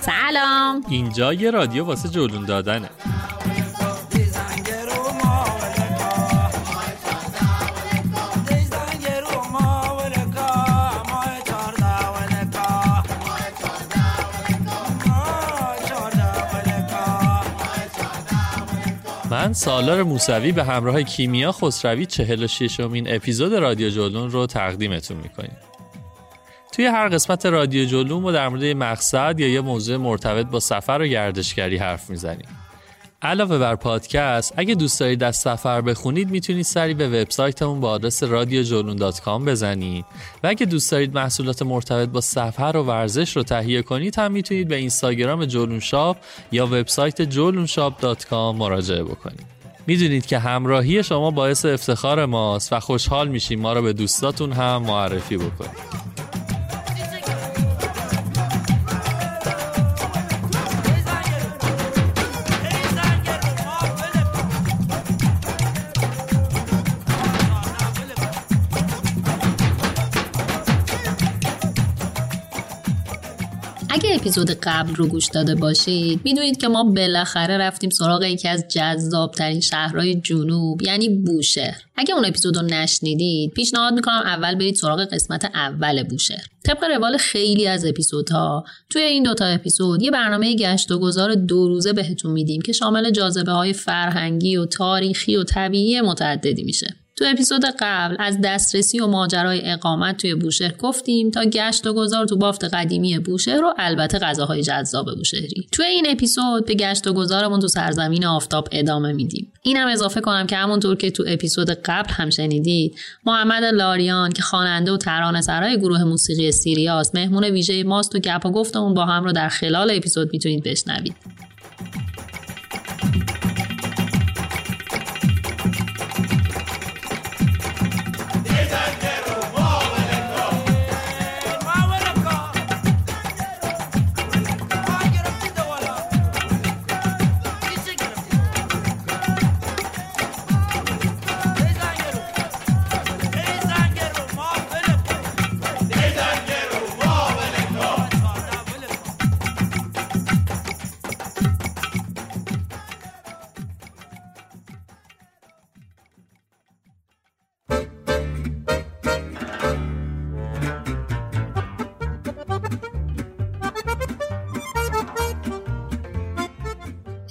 سلام. اینجا یه رادیو واسه جلون دادنه. من سالار موسوی به همراه کیمیا خسروی 46 امین اپیزود رادیو جلون رو تقدیمتون می‌کنیم. توی هر قسمت رادیو جلون ما در مورد مقصد یا یه موضوع مرتبط با سفر و گردشگری حرف می‌زنیم. علاوه بر پادکست اگه دوست دارید از سفر بخونید می‌تونید سری به وبسایتمون با آدرس رادیوجولون.com بزنید. و اگه دوست دارید محصولات مرتبط با سفر و ورزش رو تهیه کنید هم می‌تونید به اینستاگرام جولون شاپ یا وبسایت جولونشاپ.com مراجعه بکنید. می‌دونید که همراهی شما باعث افتخار ماست و خوشحال میشیم ما رو به دوستاتون هم معرفی بکنید. اپیزود قبل رو گوش داده باشید. می‌دونید که ما بالاخره رفتیم سراغ یکی از جذابترین شهرهای جنوب یعنی بوشهر. اگه اون اپیزود رو نشنیدید پیشنهاد می‌کنم اول برید سراغ قسمت اول بوشهر. طبق روال خیلی از اپیزودها توی این دوتا اپیزود یه برنامه گشت و گذار دو روزه بهتون میدیم که شامل جاذبه های فرهنگی و تاریخی و طبیعی متعددی میشه. تو اپیزود قبل از دسترسی و ماجرای اقامت توی بوشهر گفتیم تا گشت و گذار تو بافت قدیمی بوشهر و البته غذاهای جذاب بوشهری. توی این اپیزود به گشت و گذارمون تو سرزمین آفتاب ادامه میدیم. اینم اضافه کنم که همونطور که تو اپیزود قبل هم شنیدید محمد لاریان که خواننده و ترانه سرای گروه موسیقی سیریاس مهمون ویژه ماست و گپ و گفتمون با هم رو در خلال اپیزود می‌تونید بشنوید.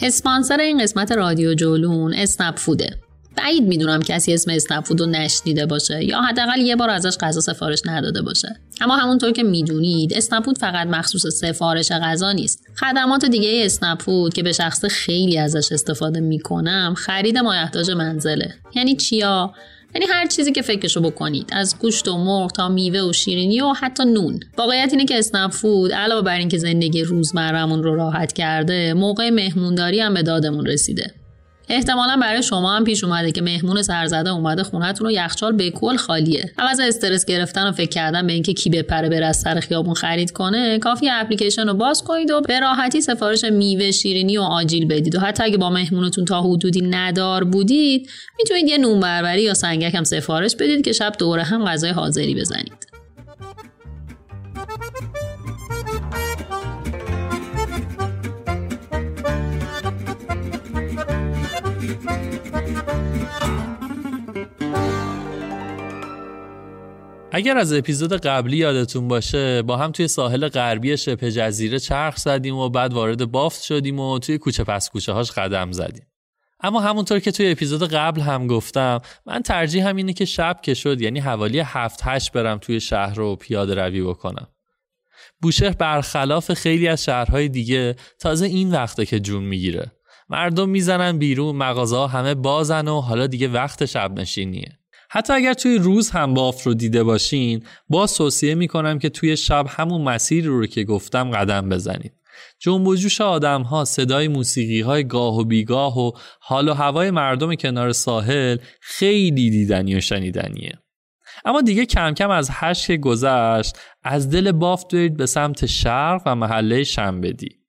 اسپانسر این قسمت رادیو جولون اسنپ فوده. بعید می‌دونم کسی اسم اسنپ فود رو نشنیده باشه یا حداقل یه بار ازش غذا سفارش نداده باشه. اما همونطور که می‌دونید اسنپ فود فقط مخصوص سفارش غذا نیست. خدمات دیگه اسنپ فود که به شخص خیلی ازش استفاده می‌کنم خرید مایحتاج منزله. یعنی چیا؟ یعنی هر چیزی که فکرشو بکنید از گوشت و مرغ تا میوه و شیرینی و حتی نون. واقعیت اینه که اسنپ فود علاوه بر اینکه زندگی روزمرهمون رو راحت کرده موقع مهمونداری هم به دادمون رسیده. احتمالا برای شما هم پیش اومده که مهمون سرزده اومده خونهتون و یخچال به کل خالیه. عوض استرس گرفتن و فکر کردن به اینکه کی بپره بره از سر خیابون خرید کنه کافی اپلیکیشن رو باز کنید و به راحتی سفارش میوه شیرینی و آجیل بدید. و حتی اگه با مهمونتون تا حدودی ندار بودید می‌تونید یه نون بربری یا سنگک هم سفارش بدید که شب دوره هم غذای حاضری بزنید. اگر از اپیزود قبلی یادتون باشه با هم توی ساحل غربی شبه جزیره چرخ زدیم و بعد وارد بافت شدیم و توی کوچه پس کوچه هاش قدم زدیم. اما همونطور که توی اپیزود قبل هم گفتم من ترجیح هم اینه که شب که شد یعنی حوالی هفت هشت برم توی شهر رو پیاده روی بکنم. بوشهر برخلاف خیلی از شهرهای دیگه تازه این وقته که جون می‌گیره. مردم می‌زنن بیرون مغازه همه بازن و حالا دیگه وقت شب نشینیه حتی اگر توی روز هم بافت رو دیده باشین با توصیه می‌کنم که توی شب همون مسیر رو که گفتم قدم بزنید. جنب و جوش آدم ها صدای موسیقی های گاه و بیگاه و حال و هوای مردم کنار ساحل خیلی دیدنی و شنیدنیه. اما دیگه کم کم از هشت که گذشت از دل بافت برید به سمت شرق و محله شنبدی.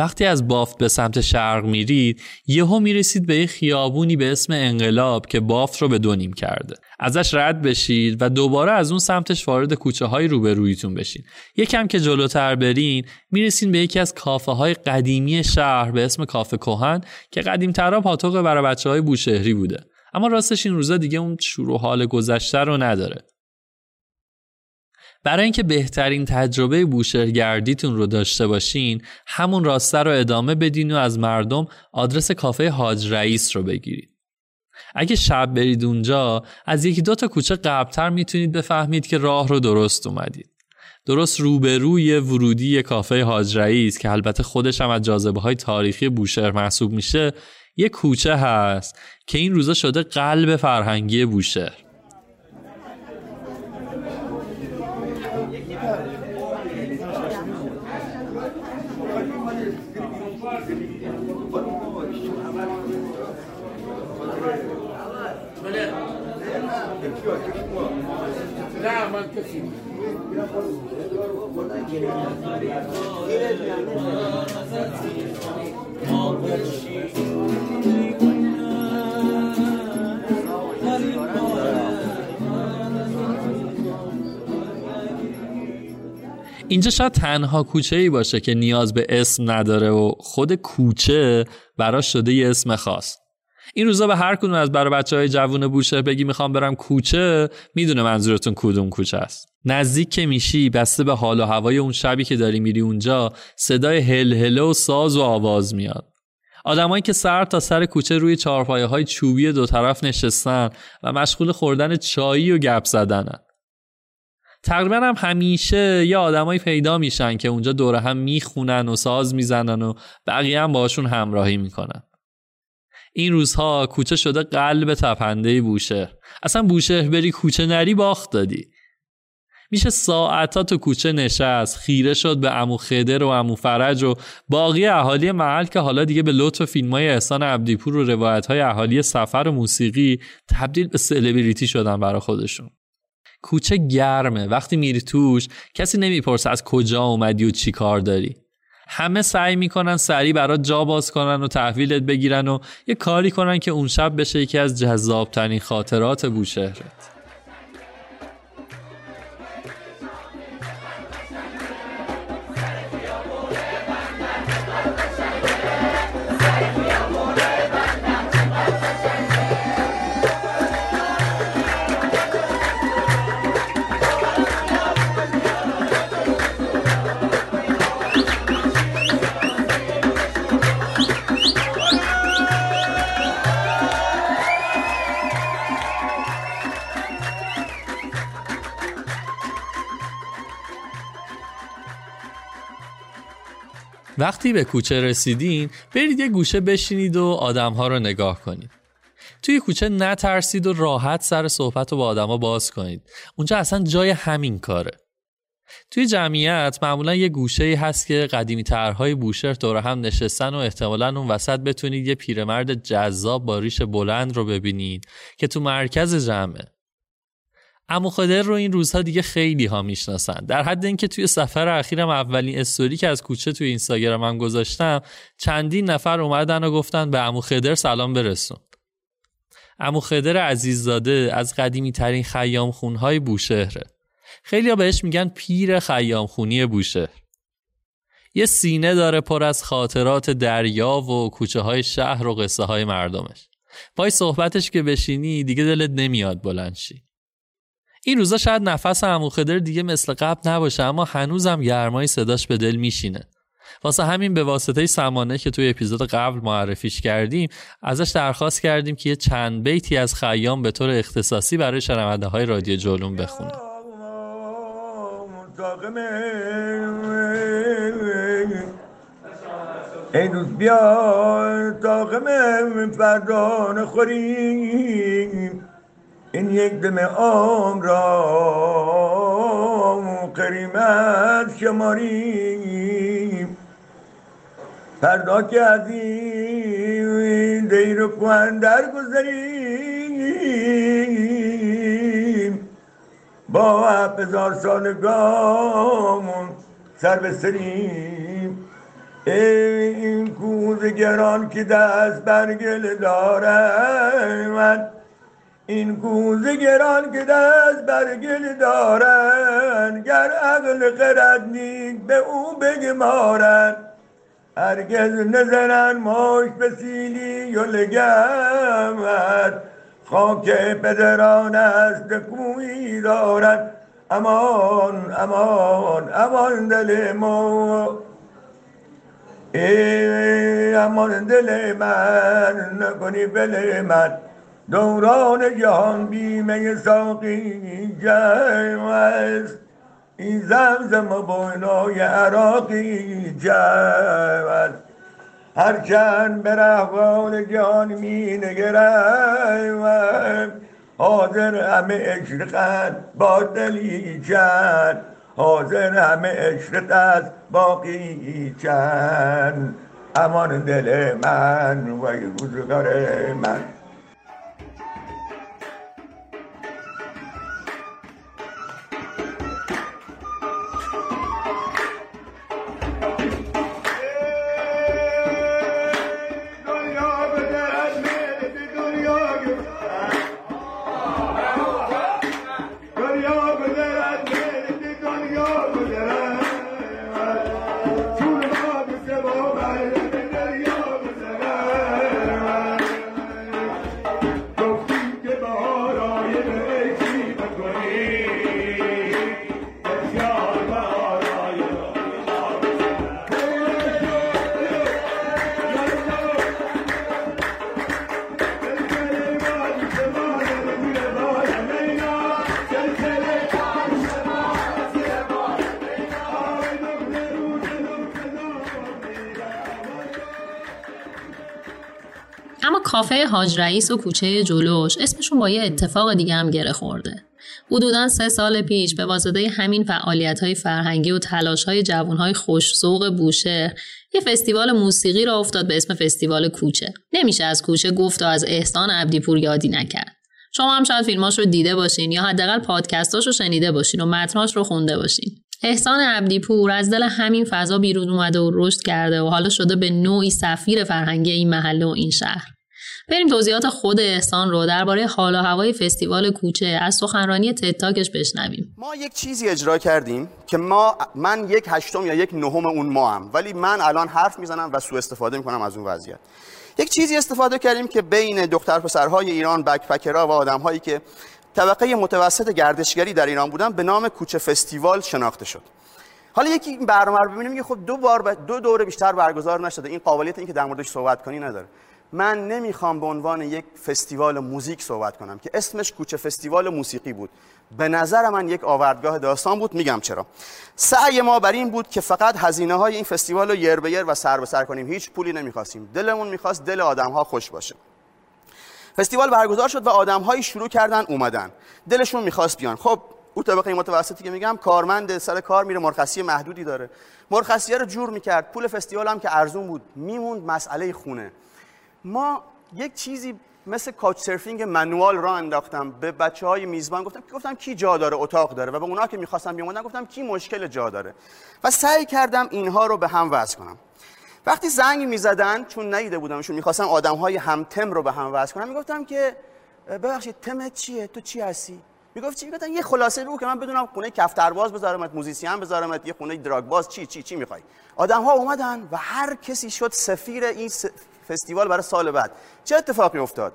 وقتی از بافت به سمت شرق میرید یهو می‌رسید به یه خیابونی به اسم انقلاب که بافت رو به دو نیم کرده. ازش رد بشید و دوباره از اون سمتش وارد کوچه های روبرویتون بشین. یکم که جلوتر برین می‌رسین به یکی از کافه های قدیمی شهر به اسم کافه کوهن که قدیمترا پاتوق برای بچه های بوشهری بوده. اما راستش این روزا دیگه اون شروع حال گذشته رو نداره. برای اینکه بهترین تجربه بوشهرگردیتون رو داشته باشین همون راسته رو ادامه بدین و از مردم آدرس کافه حاج رئیس رو بگیرید. اگه شب برید اونجا از یکی دو تا کوچه قبلتر می‌تونید بفهمید که راه رو درست اومدید. درست روبروی ورودی کافه حاج رئیس که البته خودش هم از جاذبه های تاریخی بوشهر محسوب میشه یه کوچه هست که این روزا شده قلب فرهنگی بوشهر. Daman kesin. Oh, اینجا شاید تنها کوچه ای باشه که نیاز به اسم نداره و خود کوچه براش شده یه اسم خاص. این روزا به هر کدوم از برای بچه های جوون بوشه بگی می‌خوام برم کوچه می‌دونه منظورتون کدوم کوچه است. نزدیک که میشی بسته به حال و هوای اون شبی که داری میری اونجا صدای هلهله و ساز و آواز میاد. آدمایی که سر تا سر کوچه روی چهارپایه های چوبی دو طرف نشستن و مشغول خوردن چایی و گپ زدنن. تقریبا هم همیشه یه آدمایی پیدا میشن که اونجا دور هم می‌خونن و ساز می‌زنن و بقیه هم باشون همراهی می‌کنن. این روزها کوچه شده قلب تپنده بوشه. اصلا بوشه بری کوچه نری باخت دادی. میشه ساعتا تو کوچه نشست خیره شد به امو خدر و امو فرج و باقی اهالی محل که حالا دیگه به لطف فیلم های احسان عبدیپور و روایت های اهالی سفر و موسیقی تبدیل به سلبریتی شدن برای خودشون. کوچه گرمه. وقتی میری توش کسی نمی‌پرسه از کجا اومدی و چی کار داری. همه سعی می‌کنن سریع برات جا باز کنن و تحویلت بگیرن و یه کاری کنن که اون شب بشه یکی از جذابترین خاطرات بوشهرت. وقتی به کوچه رسیدین برید یه گوشه بشینید و آدمها رو نگاه کنید. توی کوچه نترسید و راحت سر صحبت رو با آدما باز کنید. اونجا اصلا جای همین کاره. توی جمعیت معمولا یه گوشه ای هست که قدیمی ترهای بوشهر دور هم نشستن و احتمالا اون وسط بتونید یه پیرمرد جذاب با ریش بلند رو ببینید که تو مرکز جمعه. امو خدر رو این روزها دیگه خیلی ها می‌شناسن. در حد اینکه توی سفر اخیرم اولین استوری که از کوچه توی اینستاگرامم گذاشتم چندین نفر اومدن و گفتن به امو خدر سلام برسون. امو خدر عزیززاده از قدیمی ترین خیام خونهای بوشهره. خیلی ها بهش میگن پیر خیام خونی بوشهر. یه سینه داره پر از خاطرات دریا و کوچه های شهر و قصه های مردمش. پای صحبتش که بشینی دیگه دلت نمیاد بلند شی. این روزا شاید نفس خدر دیگه مثل قبل نباشه اما هنوزم گرمای صداش به دل میشینه. واسه همین به واسطه سمانه که توی اپیزود قبل معرفیش کردیم ازش درخواست کردیم که یه چند بیتی از خیام به طور اختصاصی برای شنونده های رادیو جولون بخونه. ای دوست بیا تاقم فردان خوریم. این یک دم آم را قریمت شماریم. فردا که از این دیر و در گذاریم با هزار سالگامون سر بسریم این کوز گران که دست برگل داره من این کوزه گران که دست برگل دارن گر عقل قرد نید به او بگمارن. هرگز نزنن ماش به سیلی و لگمت خاک پدران است کوی دارن. امان امان امان دل ما. ای امان دل من نکنی بل من. دوران جهان بیمه ساقی جمع است. این زمزم و بینای عراقی جمع است. هرچند به رحوال جهان می نگرم حاضر همه عشقت با دلی چند. حاضر همه عشقت باقی چند. امان دل من و روزگار من. کافه حاج رئیس و کوچه جلوش اسمشون با یه اتفاق دیگه هم گره خورده. حدودا سه سال پیش به واسطه همین فعالیت های فرهنگی و تلاش های جوان های خوشزوق بوشه یه فستیوال موسیقی را افتاد به اسم فستیوال کوچه. نمیشه از کوچه گفت و از احسان عبدیپور یادی نکرد. شما هم شاید فیلماش رو دیده باشین یا حداقل پادکستاش رو شنیده باشین و متناش رو خونده باشین. احسان عبدیپور از دل همین فضا بیرون اومده و رشد کرده و حالا شده به نوعی سفیر فرهنگی این محله و این شهر. بریم توضیحات خود احسان رو درباره حال و هوای فستیوال کوچه از سخنرانی تتاکش بشنویم ما یک چیزی اجرا کردیم که ما من یک هشتم یا یک نهم اون ما هم ولی من الان حرف می‌زنم و سوء استفاده می‌کنم از اون وضعیت یک چیزی استفاده کردیم که بین دختر پسرهای ایران بکپکرها و آدمهایی که طبقه متوسط گردشگری در ایران بودن به نام کوچه فستیوال شناخته شد. حالا یکی این برنامه رو ببینیم خب دو بار دو دوره بیشتر برگزار نشده. این قابلیت اینکه در موردش صحبت کنی نداره. من نمی‌خوام به عنوان یک فستیوال موزیک صحبت کنم که اسمش کوچه فستیوال موسیقی بود. به نظر من یک آوردگاه داستان بود میگم چرا. سعی ما بر این بود که فقط هزینه های این فستیوال رو یر به یر و سر به سر کنیم. هیچ پولی نمی‌خواستیم. دلمون می‌خواست دل آدم ها خوش باشه. فستیوال برگزار شد و آدم هایی شروع کردن اومدن. دلشون می‌خواست بیان. خب اون طبقه متوسطی که میگم کارمند سر کار میره مرخصی محدودی داره. مرخصیه رو جور می‌کرد. پول فستیوال هم که ارزون بود. میموند مسئله خونه. ما یک چیزی مثل couchsurfing manual راه انداختم. به بچه های میزبان گفتم گفتم کی جا داره؟ اتاق داره. و به اونا که می‌خواستم بیاموندن گفتم کی مشکل جا داره؟ و سعی کردم اینها رو به هم وصل کنم. وقتی زنگ می‌زدن چون ندیده بودمشون می‌خواستم آدم های همتم رو به هم وصل کنم می‌گفتم که ببخشید تمت چیه؟ تو چی هستی؟ می‌گفت چی؟ می‌گفتن یه خلاصه بگو که من بدونم خونه کفترباز بذارمت موزیسین بذارمت یه خونه drug باز چی چی چی می‌خوای؟ آدم ها اومدن و هر کسی شد سفیر این فستیوال برای سال بعد. چه اتفاقی افتاد؟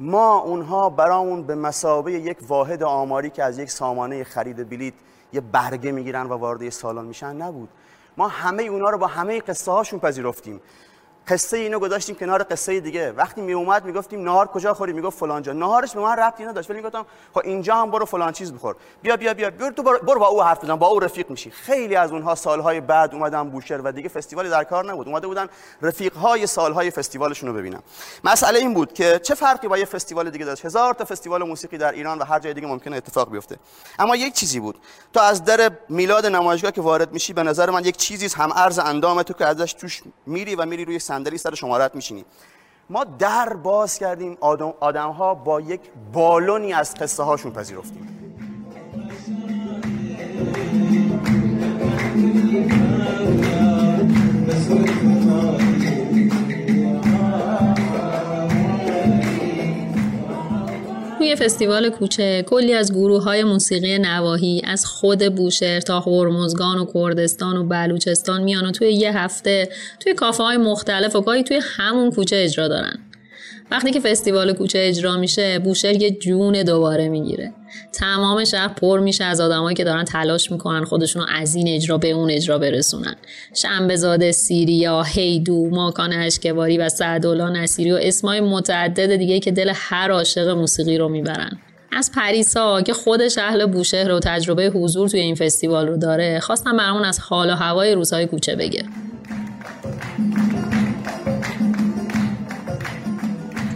ما اونها برامون به مسابه یک واحد آماری که از یک سامانه خرید بلیت یه برگه می‌گیرن و وارد سالن میشن نبود. ما همه اونا رو با همه قصه هاشون پذیرفتیم. قصه اینو گذاشتیم کنار قصه دیگه. وقتی می اومد می‌گفتیم نهار کجا خوری؟ می‌گفت فلان جا. نهارش به من ربطی نداشت. ولی می‌گفتم خب اینجا هم برو فلان چیز بخور. بیا بیا بیا. برو تو برو با او حرف بزن. با او رفیق میشی. خیلی از اونها سالهای بعد اومدن بوشهر و دیگه فستیوالی در کار نبود. اومده بودن رفیقهای سالهای فستیوالشون رو ببینن. مسئله این بود که چه فرقی با یه فستیوال دیگه داشت؟ هزار تا فستیوال موسیقی در ایران و هر جای دیگه ممکنه اتفاق بیفته. اما یک چیزی بود. تو از در میلاد نمایشگاه که وارد میشی به نظر من یک چیزی هم ارز اندام تو که ازش توش میری و میری روی صندلی سر شمارت میشینی ما در باز کردیم. آدم, آدم ها با یک بالونی از قصه هاشون پذیرفتیم. توی فستیوال کوچه کلی از گروه های موسیقی نواهی از خود بوشهر تا هرمزگان و کردستان و بلوچستان میان و توی یه هفته توی کافه های مختلف و گاهی توی همون کوچه اجرا دارن. وقتی که فستیوال کوچه اجرا میشه بوشهر یه جون دوباره می‌گیره. تمام شهر پر میشه از آدمایی که دارن تلاش می‌کنن خودشون رو از این اجرا به اون اجرا برسونن. شنبهزاده سیریا هیدو ماکان اشکواری و سعدالله نصیری و اسمای متعدد دیگه که دل هر عاشق موسیقی رو می‌برن. از پریسا که خودش اهل بوشهر و تجربه حضور توی این فستیوال رو داره خواستم برامون از حال و هوای روزهای کوچه بگه.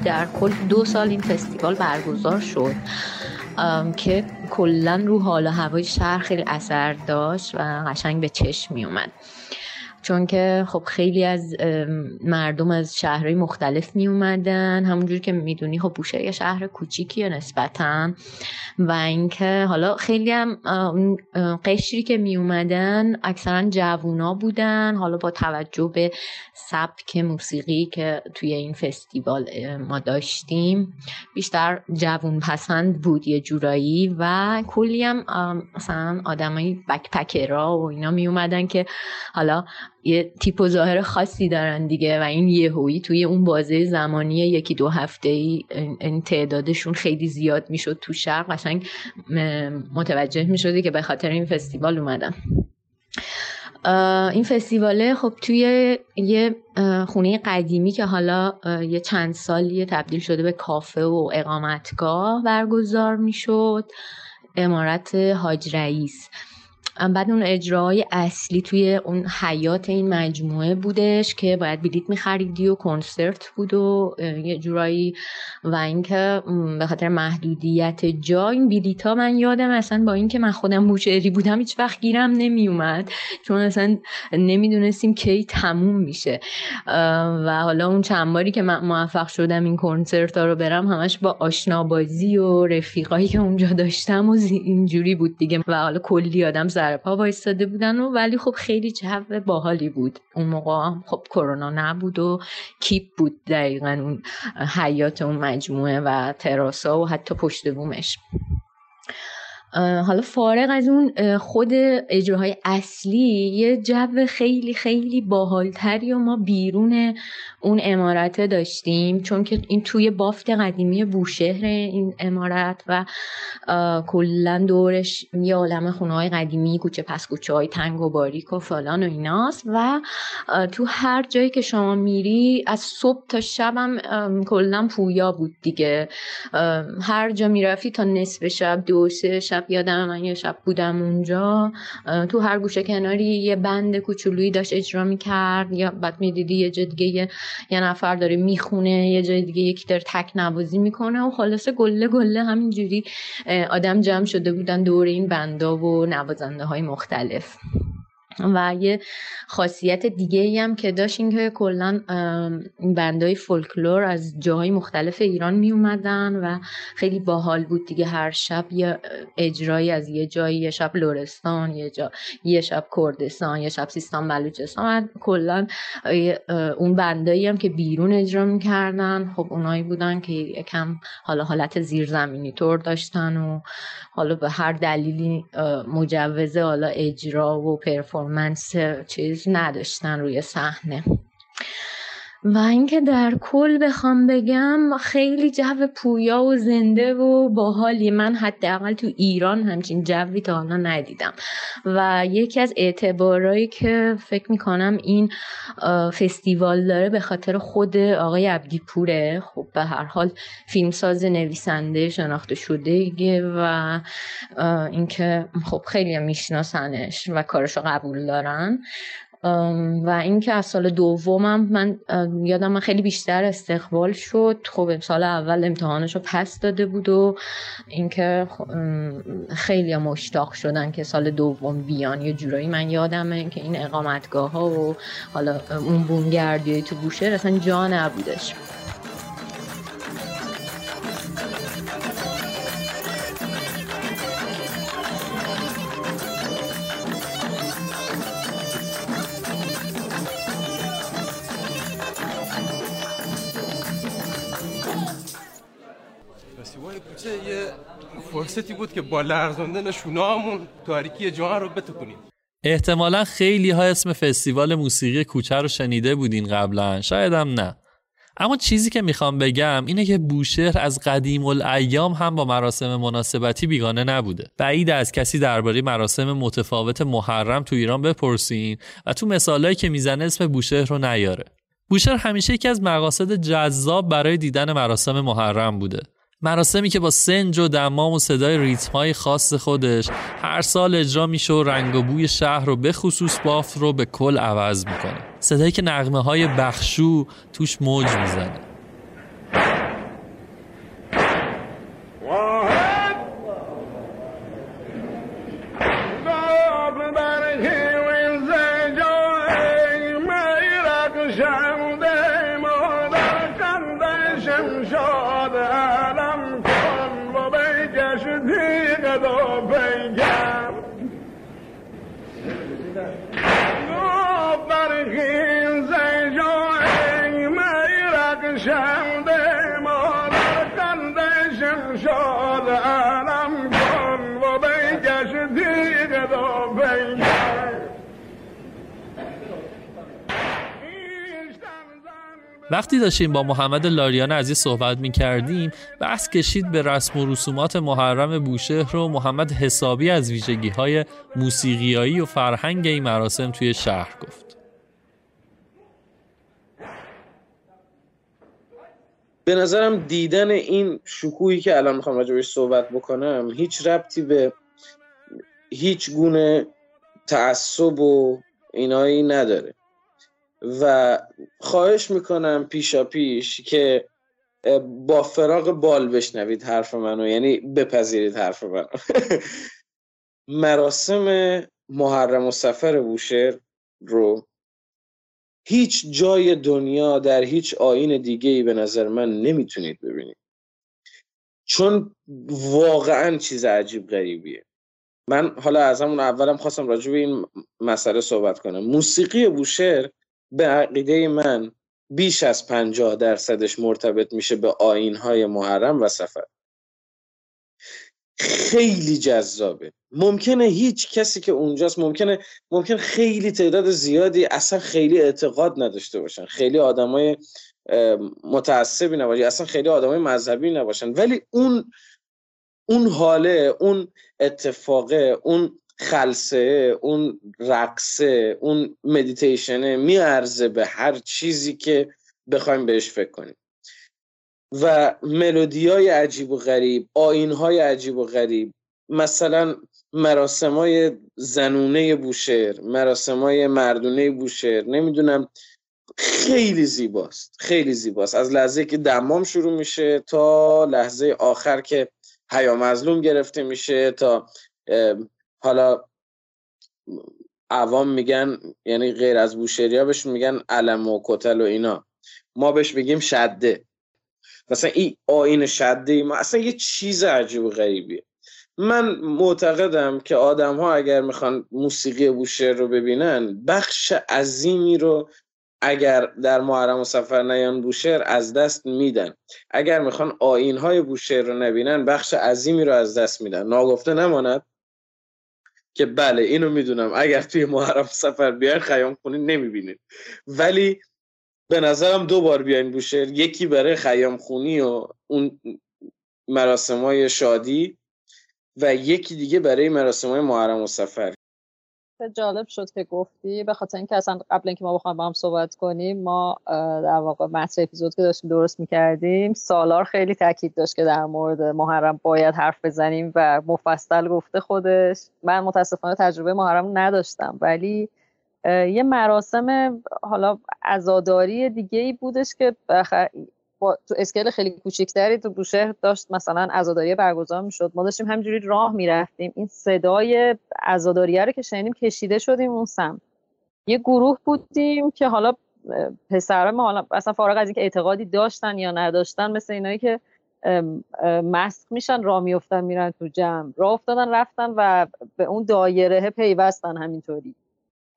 در کل دو سال این فستیوال برگزار شد که کلا رو حال و هوای شهر خیلی اثر داشت و قشنگ به چشم می اومد چون که خب خیلی از مردم از شهرهای مختلف می اومدن همونجور که می‌دونی خب بوشهر یه شهر کوچیکیه نسبتا. و اینکه حالا خیلی هم قشری که می اومدن اکثرا جوونا بودن. حالا با توجه به سبک موسیقی که توی این فستیوال ما داشتیم بیشتر جوون پسند بود یه جورایی. و کلی هم مثلا آدمای بکپکرا و اینا می اومدن که حالا یه تیپ و ظاهر خاصی دارن دیگه و این یهویی توی اون بازه زمانی یکی دو هفته ای این تعدادشون خیلی زیاد می‌شد تو شهر. قشنگ متوجه می‌شدی که به خاطر این فستیوال اومدن این فستیواله خب توی یه خونه قدیمی که حالا یه چند سالی تبدیل شده به کافه و اقامتگاه برگزار می‌شد. امارت حاج رئیس. بعد اون اجراهای اصلی توی اون حیات این مجموعه بودش که باید بلیت میخریدی و کنسرت بود و یه جورایی و اینکه به خاطر محدودیت جا این بلیت ها من یادم اصلا با اینکه من خودم بوشهری بودم هیچ وقت گیرم نمیومد چون اصلا نمی‌دونستیم کی تموم میشه. و حالا اون چند باری که من موفق شدم این کنسرت ها رو برم همش با آشنابازی و رفیقایی که اونجا داشتم و اینجوری بود دیگه. و حالا کلی آدم سر پا وایستاده بودن و ولی خب خیلی جو باحالی بود. اون موقع خب کرونا نبود و کیپ بود دقیقا اون حیات اون مجموعه و تراسا و حتی پشت بومش. حالا فارغ از اون خود اجراهای اصلی یه جو خیلی خیلی باحالتری و ما بیرون اون امارت داشتیم چون که این توی بافت قدیمی بوشهر این امارت و کلا دورش یه عالم خونه قدیمی کوچه پس کوچه های تنگ و باریک و فلان و ایناست و تو هر جایی که شما میری از صبح تا شبم کلا پویا بود دیگه. هر جا می‌رفتی تا نصف شب دو سه شب یادم من یه شب بودم اونجا تو هر گوشه کناری یه بند کوچولویی داشت اجرا می‌کرد. یا بعد می‌دیدی یه جای دیگه یه نفر داره می‌خونه یه جای دیگه یکی داره تک نوازی می‌کنه و خلاصه گله گله همینجوری آدم جمع شده بودن دور این بندا و نوازنده های مختلف. و یه خاصیت دیگه ای هم که داشت این که کلا بندای فولکلور از جاهای مختلف ایران می اومدن و خیلی باحال بود دیگه. هر شب یه اجرایی از یه جایی یه شب لورستان یه جا یه شب کردستان یه شب سیستان بلوچستان. کلا اون بندایی هم که بیرون اجرا می‌کردن خب اونایی بودن که یکم حالا حالت زیرزمینی طور داشتن و حالا به هر دلیلی مجوز حالا اجرا و پرفورمنس چیز نداشتن روی صحنه. و اینکه در کل بخوام بگم خیلی جو پویا و زنده و باحالی من حداقل تو ایران همچین جوی تا حالا ندیدم. و یکی از اعتبارایی که فکر می‌کنم این فستیوال داره به خاطر خود آقای عبدی پوره خب به هر حال فیلمساز نویسنده شناخته شده و اینکه خب خیلی میشناسنش و کارشو قبول دارن. و اینکه از سال دومم من یادم من خیلی بیشتر استقبال شد. خب سال اول امتحانش رو پس داده بود و اینکه خیلی مشتاق شدن که سال دوم بیان. یه جورایی من یادمه که این اقامتگاه ها و حالا اون بونگردی تو بوشه اصلا جا نبودش. یه فرصتی بود که با لرزاندن شونامون تاریکی جهان رو بتکنیم احتمالا خیلی ها اسم فستیوال موسیقی کوچه رو شنیده بودین قبلا. شاید هم نه. اما چیزی که می‌خوام بگم اینه که بوشهر از قدیم الایام هم با مراسم مناسبتی بیگانه نبوده. بعید از کسی درباره مراسم متفاوت محرم تو ایران بپرسین و تو مثالایی که می‌زنه اسم بوشهر رو نیاره. بوشهر همیشه یکی از مقاصد جذاب برای دیدن مراسم محرم بوده. مراسمی که با سنج و دمام و صدای ریتم های خاص خودش هر سال اجرا میشه و رنگ و بوی شهر رو به خصوص بافت رو به کل عوض می‌کنه. صدایی که نغمه های بخشو توش موج می‌زنه. وقتی داشتیم با محمد لاریان عزیز صحبت می کردیم بحث کشید به رسم و رسومات محرم بوشهر و محمد حسابی از ویژگی های موسیقیایی و فرهنگ این مراسم توی شهر گفت. به نظرم دیدن این شکوهی که الان می‌خوام راجبش صحبت بکنم هیچ ربطی به هیچ گونه تعصب و اینایی نداره. و خواهش می‌کنم پیشا پیش که با فراغ بال بشنوید حرف منو یعنی بپذیرید حرف منو. مراسم محرم و سفر بوشهر رو هیچ جای دنیا در هیچ آین دیگه ای به نظر من نمی‌تونید ببینید. چون واقعا چیز عجیب غریبیه. من حالا از همون اولم خواستم راجع به این مسئله صحبت کنم. موسیقی بوشهر به عقیده من بیش از پنجاه درصدش مرتبط میشه به های محرم و سفر. خیلی جذابه. ممکنه هیچ کسی که اونجاست ممکنه ممکن خیلی تعداد زیادی اصلا خیلی اعتقاد نداشته باشن. خیلی آدمای متعصبی نباشن اصلا خیلی آدمای مذهبی نباشن. ولی اون اون حاله اون اتفاقه اون خلصه اون رقصه اون مدیتیشنه میارزه به هر چیزی که بخوایم بهش فکر کنیم. و ملودی های عجیب و غریب آین های عجیب و غریب مثلا مراسم های زنونه بوشهر مراسم های مردونه بوشهر نمی‌دونم خیلی زیباست خیلی زیباست. از لحظه که دمام شروع میشه تا لحظه آخر که حیا مظلوم گرفته میشه تا حالا عوام میگن یعنی غیر از بوشهری ها بهش میگن علم و کتل و اینا. ما بهش بگیم شده. مثلا این آین شده ما اصلا یه چیز عجیب و غریبیه. من معتقدم که آدم ها اگر می‌خوان موسیقی بوشهر رو ببینن بخش عظیمی رو اگر در محرم و سفر نیان بوشهر از دست میدن. اگر می‌خوان آین های بوشهر رو نبینن بخش عظیمی رو از دست میدن. ناگفته نماند که بله اینو می‌دونم. اگر توی محرم سفر بیاین خیام خونی نمی‌بینید ولی به نظرم دو بار بیاین بوشهر. یکی برای خیام خونی و اون مراسم های شادی. و یکی دیگه برای مراسم های محرم و سفر. جالب شد که گفتی. به خاطر اینکه اصلا قبل اینکه ما بخوایم با هم صحبت کنیم ما در واقع متن اپیزود که داشتیم درست می‌کردیم سالار خیلی تاکید داشت که در مورد محرم باید حرف بزنیم و مفصل گفته خودش. من متاسفانه تجربه محرم نداشتم ولی یه مراسم حالا عزاداری دیگه ای بودش که با تو اسکیل خیلی کوچیکتری تو بوشهر داشت مثلا عزاداری برگزار می‌شد. ما داشتیم همجوری راه می‌رفتیم. این صدای عزاداریه رو که شنیدیم کشیده شدیم اون سمت. یه گروه بودیم که حالا پسرها ما حالا اصلا فارغ از اینکه اعتقادی داشتن یا نداشتن مثل اینایی که مسک میشن راه میفتن میرن تو جمع. راه افتادن رفتن و به اون دایره پیوستن همینطوری.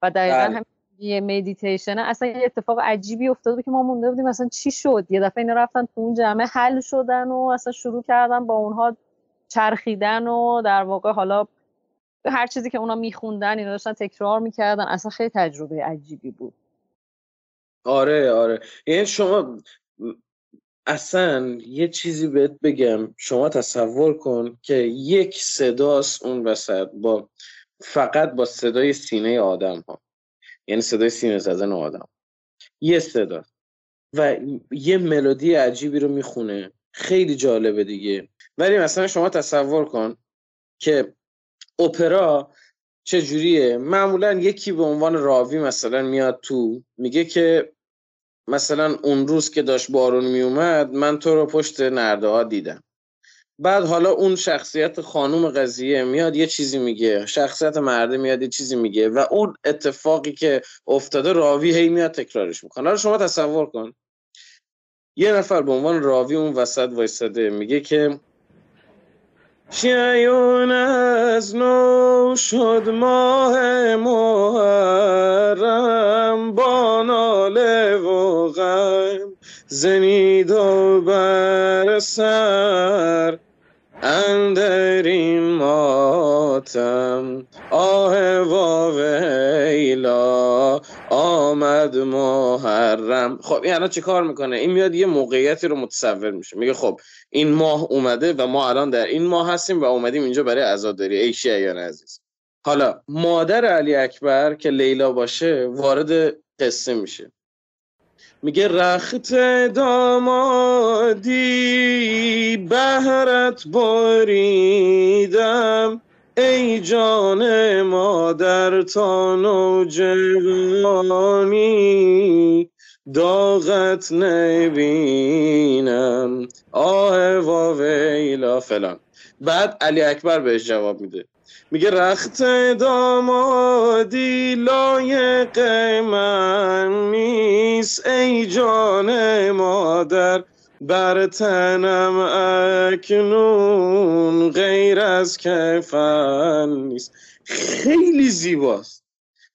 و دقیقا بله. یه مدیتیشن اصلا یه اتفاق عجیبی افتاد بود که ما مونده بودیم اصلا چی شد؟ یه دفعه اینا رفتن تو اون جمعه حل شدن و اصلا شروع کردن با اونها چرخیدن و در واقع حالا هر چیزی که اونا میخوندن اینا داشتن تکرار می‌کردن. اصلا خیلی تجربه عجیبی بود. آره آره. یعنی شما اصلا یه چیزی بهت بگم. شما تصور کن که یک صداست اون وسط با فقط با صدای سینه آدم ها یعنی صدای سینه زدن آدم. یه صدا. و یه ملودی عجیبی رو می‌خونه. خیلی جالبه دیگه. ولی مثلا شما تصور کن که اپرا چجوریه؟ معمولا یکی به عنوان راوی مثلا میاد تو میگه که مثلا اون روز که داشت بارون میومد من تو رو پشت نرده ها دیدم. بعد حالا اون شخصیت خانوم قضیه میاد یه چیزی میگه. شخصیت مرده میاد یه چیزی میگه. و اون اتفاقی که افتاده راوی هی میاد تکرارش می‌کنه. حالا شما تصور کن. یه نفر به عنوان راوی اون وسط وایستاده میگه که شیعون از نو شد ماه محرم با ناله و غم زنید و بر سر. ماتم آه واویلا آمد محرم. خب این الان چی کار می‌کنه؟ این میاد یه موقعیتی رو متصور میشه. میگه خب این ماه اومده و ما الان در این ماه هستیم و اومدیم اینجا برای عزاداری. ای شیعیان عزیز. حالا مادر علی اکبر که لیلا باشه وارد قصه میشه. میگه رخت دامادی بهرت باریدم ای جان مادر تا نوجوانی داغت نبینم. آه واویلا فلان. بعد علی اکبر بهش جواب میده. میگه رخت دامادی لایق من نیست ای جان مادر بر تنم اکنون غیر از کفن نیست. خیلی زیباست.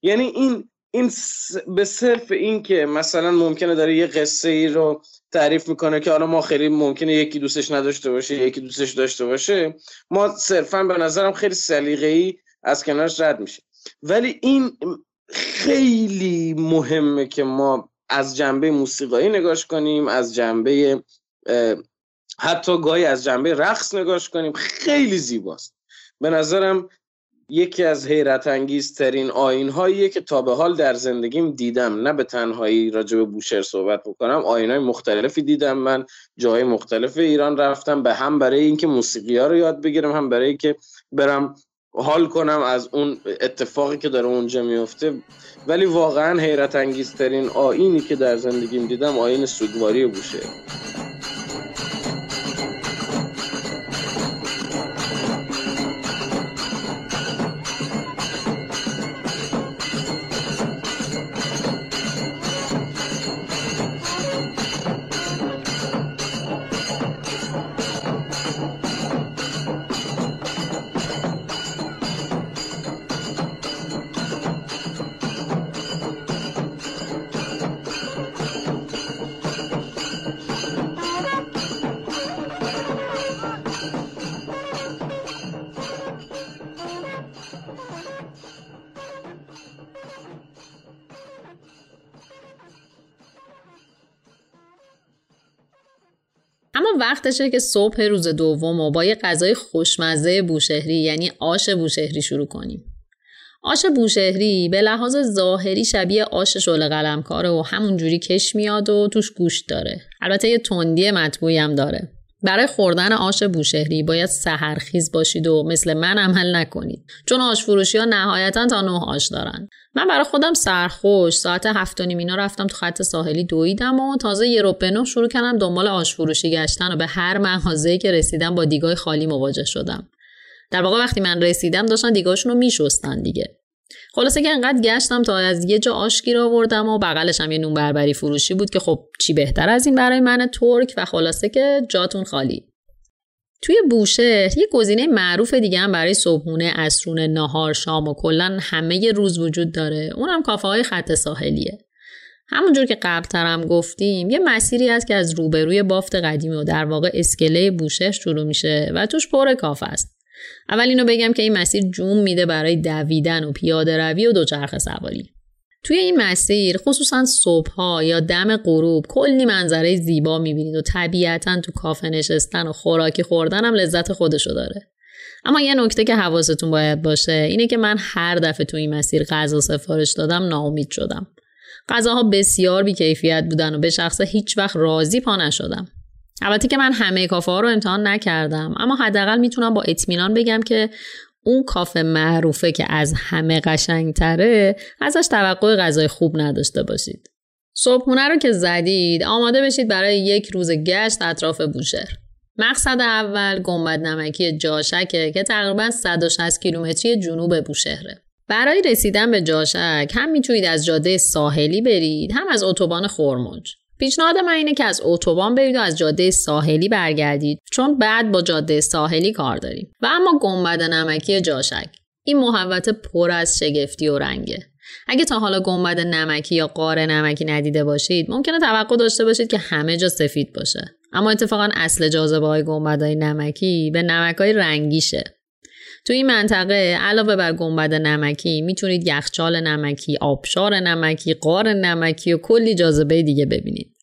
یعنی این این به صرف این که مثلا ممکنه داره یه قصه ای رو تعریف می‌کنه که حالا ما خیلی ممکنه یکی دوستش نداشته باشه یکی دوستش داشته باشه ما صرفا به نظرم خیلی سلیقه‌ای از کنارش رد میشه. ولی این خیلی مهمه که ما از جنبه موسیقایی نگاش کنیم از جنبه حتی گاهی از جنبه رقص نگاش کنیم. خیلی زیباست. به نظرم یکی از حیرت انگیز ترین آین هاییه که تا به حال در زندگیم دیدم. نه به تنهایی راجع به بوشهر صحبت بکنم آین های مختلفی دیدم من جای مختلف ایران رفتم به هم برای اینکه موسیقی ها رو یاد بگیرم هم برای اینکه برم حال کنم از اون اتفاقی که داره اونجا میفته. ولی واقعا حیرت انگیزترین آینی که در زندگیم دیدم آین سوگواری بوشه. وقتشه که صبح روز دوم و با یه غذای خوشمزه بوشهری یعنی آش بوشهری شروع کنیم. آش بوشهری به لحاظ ظاهری شبیه آش شل قلمکاره و همون جوری کش میاد و توش گوشت داره. البته یه تندی مطبوعی هم داره. برای خوردن آش بوشهری باید سهرخیز باشید و مثل من عمل نکنید. چون آش فروشی ها نهایتا تا نه آش دارن. من برای خودم سرخوش ساعت هفت و اینا رفتم تو خط ساحلی دویدم و تازه یه روپه شروع کردم دنبال آش فروشی گشتن و به هر مغازه‌ای که رسیدم با دیگای خالی مواجه شدم. در واقع وقتی من رسیدم داشتن دیگاشون رو میشستن دیگه. خلاصه که انقدر گشتم تا از یه جا آشگیر آوردم و بغلش هم یه نون بربری فروشی بود که خب چی بهتر از این برای من ترک و خلاصه که جاتون خالی توی بوشهر یه گزینه معروف دیگه هم برای صبحونه، اسرونه، نهار، شام و کلا همه روز وجود داره. اونم کافه های خط ساحلیه. همونجور که قبل ترم گفتیم یه مسیری هست که از روبروی بافت قدیمی و در واقع اسکله بوشهر شروع میشه و توش پر کافه است. اول اینو بگم که این مسیر جون میده برای دویدن و پیاده روی و دوچرخه سواری. توی این مسیر خصوصا صبحها یا دم غروب کلی منظره زیبا می‌بینید و طبیعتا تو کافه نشستن و خوراکی خوردن هم لذت خودشو داره. اما یه نکته که حواستون باید باشه اینه که من هر دفعه تو این مسیر غذا سفارش دادم ناامید شدم. غذاها بسیار بیکیفیت بودن و به شخص هیچ وقت راضی پا نشدم. البته که من همه کافه ها رو امتحان نکردم. اما حداقل می‌تونم با اطمینان بگم که اون کافه معروفه که از همه قشنگتره ازش توقع غذای خوب نداشته باشید. صبحونه رو که زدید آماده بشید برای یک روز گشت اطراف بوشهر. مقصد اول گنبد نمکی جاشکه که تقریبا 160 کیلومتری جنوب بوشهره. برای رسیدن به جاشک هم می‌تونید از جاده ساحلی برید هم از اتوبان خرمج. پیشنهاد من اینه که از اتوبان برید و از جاده ساحلی برگردید چون بعد با جاده ساحلی کار داریم. و اما گنبد نمکی جاشک. این محوت پر از شگفتی و رنگه. اگه تا حالا گنبد نمکی یا قاره نمکی ندیده باشید ممکنه توقع داشته باشید که همه جا سفید باشه. اما اتفاقا اصل جاذبه های های نمکی به نمک های رنگیشه. تو این منطقه علاوه بر گنبد نمکی می‌تونید یخچال نمکی، آبشار نمکی، قار نمکی و کلی جاذبه دیگه ببینید.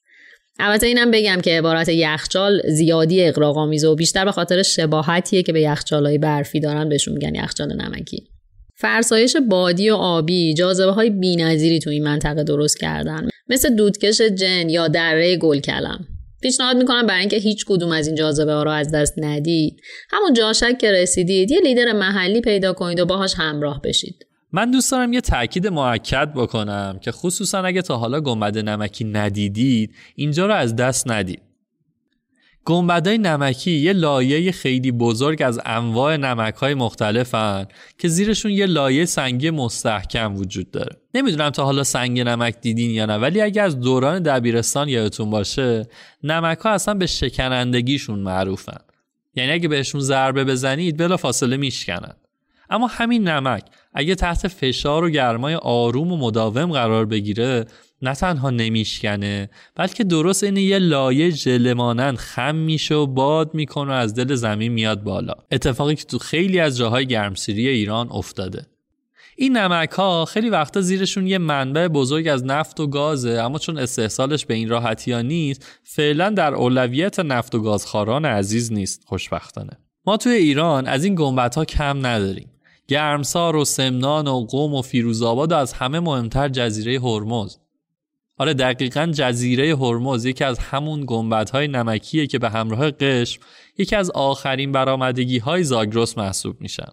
البته اینم بگم که عبارت یخچال زیادی اقراق‌آمیزه و بیشتر به خاطر شباهتیه که به یخچالهای برفی دارن بهشون میگن یخچال نمکی. فرسایش بادی و آبی جاذبه های بی‌نظیری تو این منطقه درست کردن. مثل دودکش جن یا دره گلکلم. پیشنهاد می‌کنم برای اینکه هیچ کدوم از این جاذبه ها رو از دست ندید. همون جاشک که رسیدید یه لیدر محلی پیدا کنید و باهاش همراه بشید. من دوست دارم یه تاکید موکد بکنم که خصوصا اگه تا حالا گنبد نمکی ندیدید اینجا رو از دست ندید. گنبدای نمکی یه لایه خیلی بزرگ از انواع نمک های مختلفن که زیرشون یه لایه سنگی مستحکم وجود داره. نمی‌دونم تا حالا سنگ نمک دیدین یا نه ولی اگه از دوران دبیرستان یادتون باشه نمک ها اصلا به شکنندگیشون معروفن. یعنی اگه بهشون ضربه بزنید بلا فاصله میشکنن. اما همین نمک اگه تحت فشار و گرمای آروم و مداوم قرار بگیره نه تنها نمیشکنه بلکه درست این یه لایه ژله خم میشه و باد می‌کنه و از دل زمین میاد بالا. اتفاقی که تو خیلی از جاهای گرمسیری ایران افتاده. این نمک ها خیلی وقتا زیرشون یه منبع بزرگ از نفت و گازه اما چون استحصالش به این راحتی ها نیست فعلا در اولویت نفت و گازخاران عزیز نیست خوشبختانه. ما توی ایران از این گنبت ها کم نداریم. گرمسار و سمنان و قوم و فیروزآباد و از همه مهمتر جزیره هرمز. آره دقیقا جزیره هرمز یکی از همون گنبت های نمکیه که به همراه قشم یکی از آخرین برآمدگی های زاگرس محسوب میشن.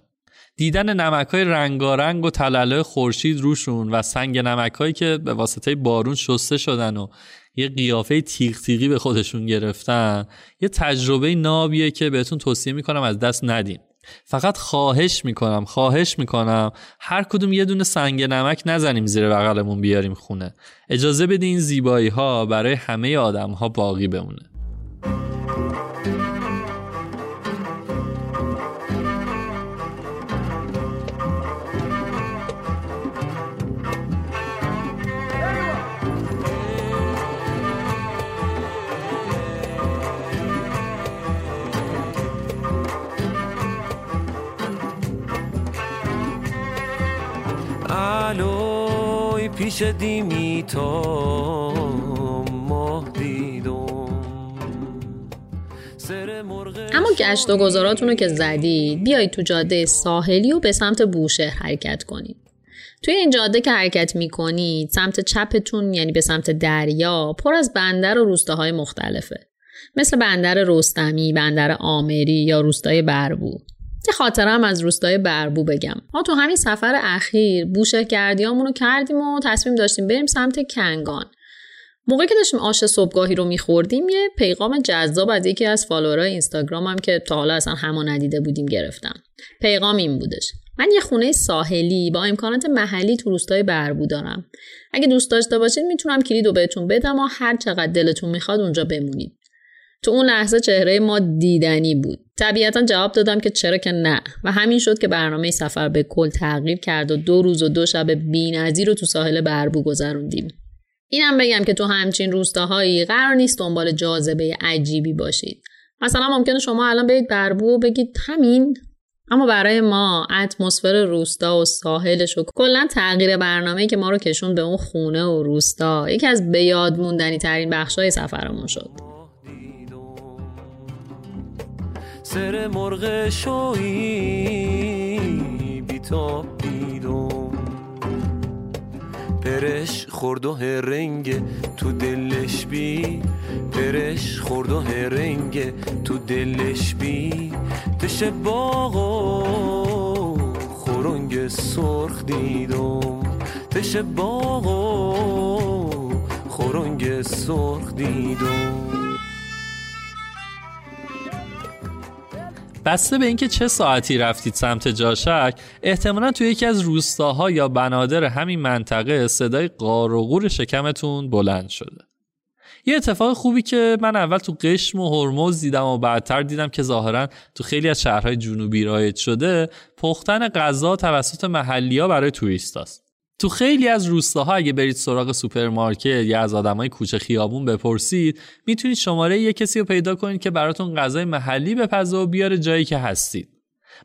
دیدن نمک های رنگارنگ و تلله خورشید روشون و سنگ نمک هایی که به واسطه بارون شسته شدن و یه قیافه تیغ تیغی به خودشون گرفتن یه تجربه نابیه که بهتون توصیه می‌کنم از دست ندین. فقط خواهش می‌کنم خواهش می‌کنم. هر کدوم یه دونه سنگ نمک نزنیم زیر بغلمون بیاریم خونه. اجازه بدین این زیبایی ها برای همه آدم ها باقی بمونه. پیش دیمی تا اما گشت و گذاراتون رو که زدید بیایید تو جاده ساحلی و به سمت بوشهر حرکت کنید. توی این جاده که حرکت می‌کنید سمت چپتون یعنی به سمت دریا پر از بندر و روستاهای مختلفه. مثل بندر رستمی، بندر آمری یا روستای بربو. یه خاطرم از روستای بربو بگم. ما تو همین سفر اخیر بوشهگردیامون رو کردیم و تصمیم داشتیم بریم سمت کنگان. موقعی که داشتیم آش صبحگاهی رو میخوردیم یه پیغام جذاب از یکی از فالوورای اینستاگرامم که تا حالا اصلا همو ندیده بودیم گرفتم. پیغام این بودش. من یه خونه ساحلی با امکانات محلی تو روستای بربو دارم. اگه دوست داشته باشید می‌تونم کلید رو بهتون بدم و هر چقدر دلتون می‌خواد اونجا بمونید. تو اون لحظه چهره ما دیدنی بود. طبیعتا جواب دادم که چرا که نه. و همین شد که برنامه سفر به کل تغییر کرد و دو روز و دو شب بی‌نظیر رو تو ساحل بربو گذروندیم. اینم بگم که تو همچین روستاهایی قرار نیست دنبال جاذبه عجیبی باشید. مثلا ممکنه شما الان برید بربو و بگید همین اما برای ما اتمسفر روستا و ساحلش و کلا تغییر برنامه که ما رو کشون به اون خونه و روستا یکی از به یاد موندنی ترین بخشای سفرمون شد. سر مرغ شوی بیتاب دیدم پرش خورد و هرنگ تو دلش بی. پرش خورد و هرنگ تو دلش بی. تش باغ خورنگ سرخ دیدم تش باغ خورنگ سرخ دیدم بسته به اینکه چه ساعتی رفتید سمت جاشک احتمالا توی یکی از روستاها یا بنادر همین منطقه صدای قار و غور شکمتون بلند شده. یه اتفاق خوبی که من اول تو قشم و هرمز دیدم و بعدتر دیدم که ظاهرا تو خیلی از شهرهای جنوبی رایج شده پختن غذا توسط محلی ها برای توریستاست تو خیلی از روستاها اگه برید سراغ سوپرمارکت یا از آدمای کوچه خیابون بپرسید می‌تونید شماره یه کسی رو پیدا کنید که براتون غذای محلی بپزه و بیاره جایی که هستید.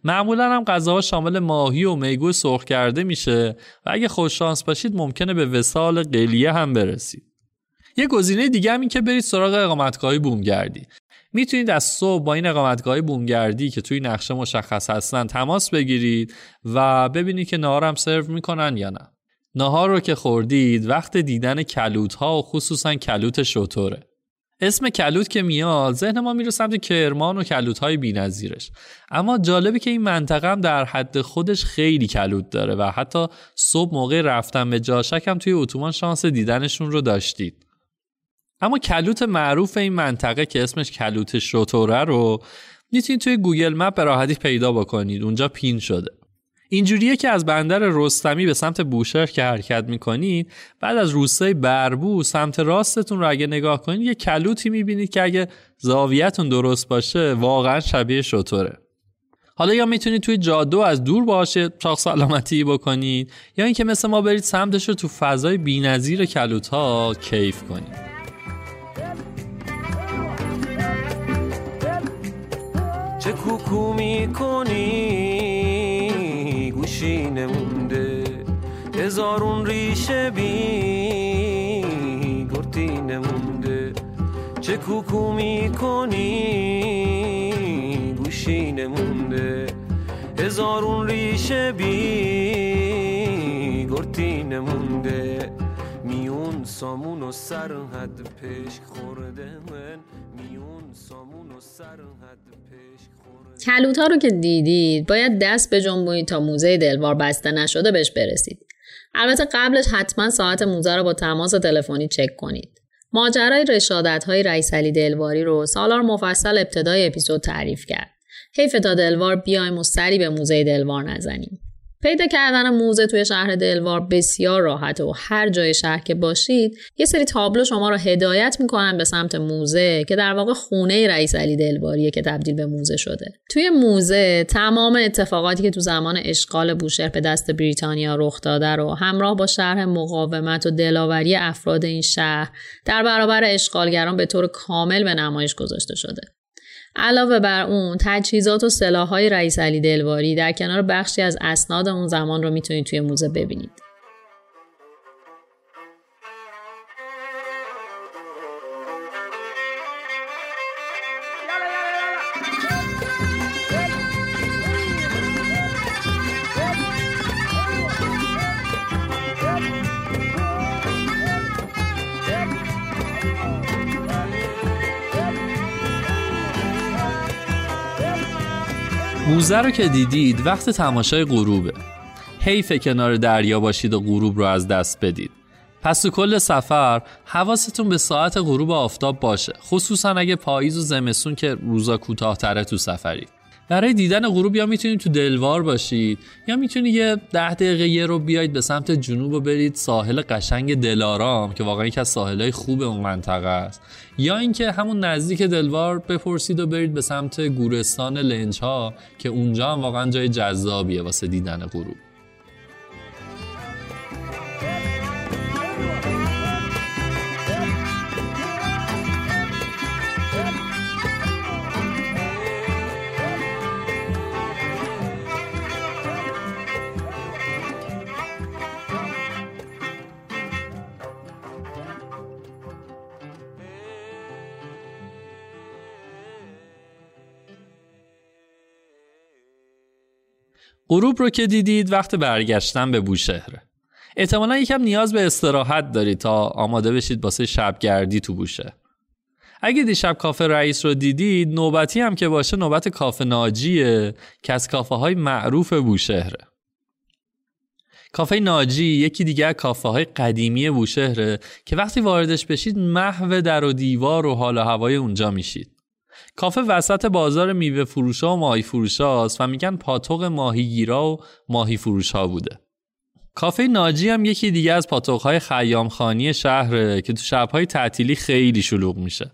معمولا هم غذاها شامل ماهی و میگو سرخ کرده میشه و اگه خوششانس باشید ممکنه به وسال قلیه هم برسید. یه گزینه دیگه هم این که برید سراغ اقامتگاهی بومگردی می‌تونید از صبح با این اقامتگاه بومگردی که توی نقشه مشخص هستن تماس بگیرید و ببینید که نهار هم سرو می‌کنن یا نه. نهار رو که خوردید وقت دیدن کلوت ها و خصوصا کلوت شطوره. اسم کلوت که میاد ذهن ما میره سمت کرمان و کلوت های بی‌نظیرش. اما جالبه که این منطقه هم در حد خودش خیلی کلوت داره و حتی صبح موقع رفتن به جاشک هم توی اتوبان شانس دیدنشون رو داشتید. اما کلوت معروف این منطقه که اسمش کلوت شطوره رو می‌تونید توی گوگل مپ به راحتی پیدا بکنید. اونجا پین شده. اینجوریه که از بندر رستمی به سمت بوشهر که حرکت می‌کنید بعد از روستای بربو سمت راستتون رو اگه نگاه کنید یه کلوتی می‌بینید که اگه زاویتون درست باشه واقعا شبیه شطوره. حالا یا می‌تونید توی جاده از دور باشه چاق سلامتی بکنید یا اینکه مثل ما برید سمتش رو تو فضای بی‌نظیر کلوت ها کیف کنید. چه کوکو می‌کنی؟ گوشی نمونده هزارون ریشه بی گرتی نمونده چه کوکو می‌کنی؟ گوشی نمونده هزارون ریشه بی گرتی نمونده میون سامون و سر حد پشک خورده من. میون سامون و سر حد پشک کلوت ها رو که دیدید باید دست به جنبونید تا موزه دلوار بسته نشده بهش برسید. البته قبلش حتما ساعت موزه رو با تماس تلفنی چک کنید. ماجرای رشادت های رئیس علی دلواری رو سالار مفصل ابتدای اپیزود تعریف کرد. حیف تا دلوار بیایم و سری به موزه دلوار نزنیم. پیدا کردن موزه توی شهر دلوار بسیار راحته و هر جای شهر که باشید یه سری تابلو شما رو هدایت می‌کنن به سمت موزه که در واقع خونه رئیس علی دلواریه که تبدیل به موزه شده. توی موزه تمام اتفاقاتی که تو زمان اشغال بوشهر به دست بریتانیا رخ داده رو همراه با شرح مقاومت و دلاوری افراد این شهر در برابر اشغالگران به طور کامل به نمایش گذاشته شده. علاوه بر اون تجهیزات و سلاحهای رئیس علی دلواری در کنار بخشی از اسناد اون زمان رو می‌تونید توی موزه ببینید. موزه رو که دیدید وقت تماشای غروبه. حیف کنار دریا باشید و غروب رو از دست بدید. پس تو کل سفر حواستون به ساعت غروب آفتاب باشه خصوصا اگه پاییز و زمستون که روزا کوتاهتره تو سفرید برای دیدن غروب یا می‌تونید تو دلوار باشید یا می‌تونید یه ده دقیقه یه رو بیاید به سمت جنوب و برید ساحل قشنگ دلارام که واقعا یکی از ساحلهای خوب اون منطقه است. یا اینکه همون نزدیک دلوار بپرسید و برید به سمت گورستان لنج ها که اونجا هم واقعا جای جذابیه واسه دیدن غروب. غروب رو که دیدید وقت برگشتن به بوشهره احتمالا یکم نیاز به استراحت دارید تا آماده بشید واسه شبگردی تو بوشه اگه دیشب کافه رئیس رو دیدید نوبتی هم که باشه نوبت کافه ناجیه که از کافه های معروف بوشهره کافه ناجی یکی دیگه کافه های قدیمی بوشهره که وقتی واردش بشید محو در و دیوار و حال و هوای اونجا میشید. کافه وسط بازار میوه فروشا و ماهی فروشا و میگن پاتوق ماهیگیرا و ماهی فروشا بوده. کافه ناجی هم یکی دیگه از پاتوقهای خیامخانی شهره که تو شبهای تعطیلی خیلی شلوغ میشه.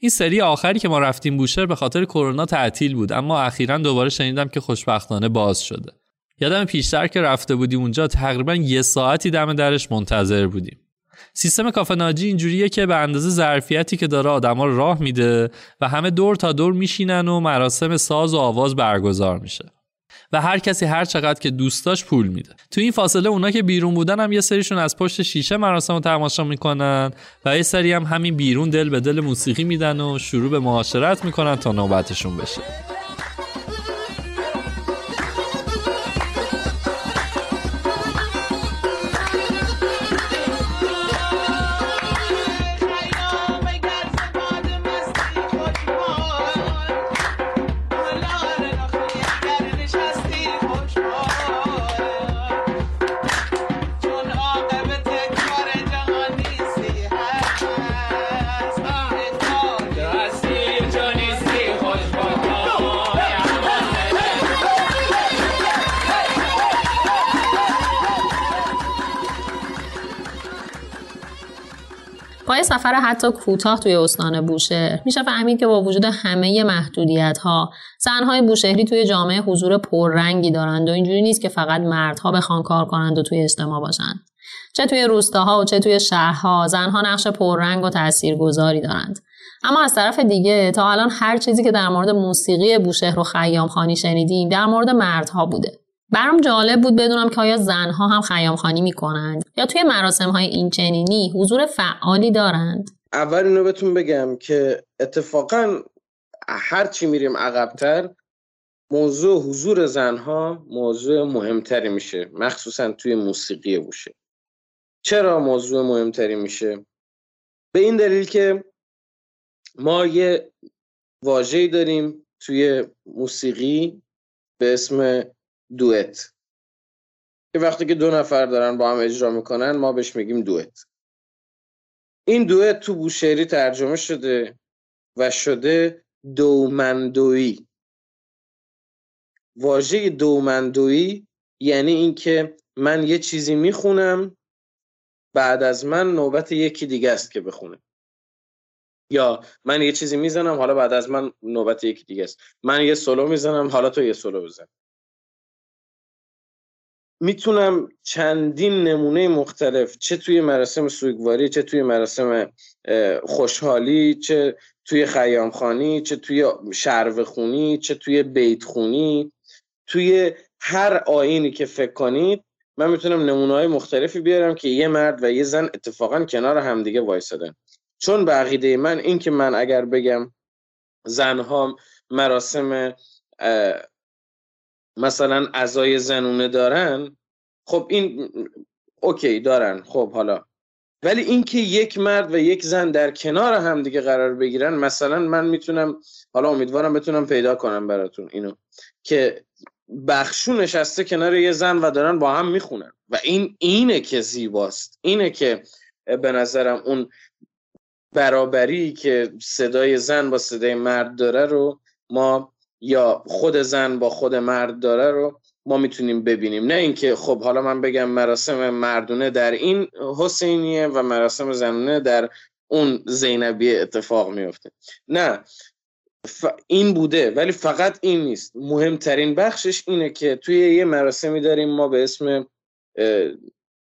این سری آخری که ما رفتیم بوشهر به خاطر کرونا تعطیل بود اما اخیرا دوباره شنیدم که خوشبختانه باز شده. یادم پیشتر که رفته بودیم اونجا تقریبا یه ساعتی دم درش منتظر بودیم. سیستم کافه ناجی اینجوریه که به اندازه ظرفیتی که داره آدما رو راه میده و همه دور تا دور میشینن و مراسم ساز و آواز برگزار میشه. و هر کسی هر چقدر که دوست داشت پول میده. تو این فاصله اونا که بیرون بودن هم یه سریشون از پشت شیشه مراسم رو تماشا می‌کنن و یه سری هم همین بیرون دل به دل موسیقی میدن و شروع به معاشرت می‌کنن تا نوبتشون بشه. یه سفر حتی کوتاه توی استان بوشهر. میشه فهمید که با وجود همه محدودیت ها زنهای بوشهری توی جامعه حضور پررنگی دارند و اینجوری نیست که فقط مردها بخوان کار کنند و توی اجتماع باشند. چه توی روستاها و چه توی شهرها زنها نقش پررنگ و تاثیرگذاری دارند. اما از طرف دیگه تا الان هر چیزی که در مورد موسیقی بوشهر و خیام خانی شنیدیم در مورد مردها بوده. برام جالب بود بدونم که آیا زنها هم خیام خانی می‌کنند یا توی مراسم های این چنینی حضور فعالی دارند. اول اینو بهتون بگم که اتفاقا هر چی میریم عقبتر موضوع حضور زنها موضوع مهمتری میشه مخصوصا توی موسیقی بوشه چرا موضوع مهمتری میشه؟ به این دلیل که ما یه واژه‌ای داریم توی موسیقی به اسم دوئت. که وقتی که دو نفر دارن با هم اجرا می‌کنن ما بهش میگیم دوئت. این دوئت تو بوشهری ترجمه شده و شده دومندویی. واژه دومندویی یعنی اینکه من یه چیزی می‌خونم بعد از من نوبت یکی دیگه است که بخونه. یا من یه چیزی می‌زنم حالا بعد از من نوبت یکی دیگه است. من یه سولو می‌زنم حالا تو یه سولو بزن. می‌تونم چندین نمونه مختلف چه توی مراسم سوگواری چه توی مراسم خوشحالی چه توی خیامخانی چه توی شرو خونی چه توی بیت خونی. توی هر آینی که فکر کنید من می‌تونم نمونه های مختلفی بیارم که یه مرد و یه زن اتفاقا کنار همدیگه وایسادن. چون به عقیده من این که من اگر بگم زنها مراسم مثلا ازای زنونه دارن خب این اوکی دارن خب حالا. ولی اینکه یک مرد و یک زن در کنار هم دیگه قرار بگیرن مثلا من می‌تونم حالا امیدوارم بتونم پیدا کنم براتون اینو که بخشو نشسته کنار یه زن و دارن با هم می‌خونن. و این اینه که زیباست. اینه که به نظرم اون برابری که صدای زن با صدای مرد داره رو ما یا خود زن با خود مرد داره رو ما می‌تونیم ببینیم. نه اینکه خب حالا من بگم مراسم مردونه در این حسینیه و مراسم زنونه در اون زینبیه اتفاق میفته. نه این بوده ولی فقط این نیست. مهمترین بخشش اینه که توی یه مراسمی داریم ما به اسم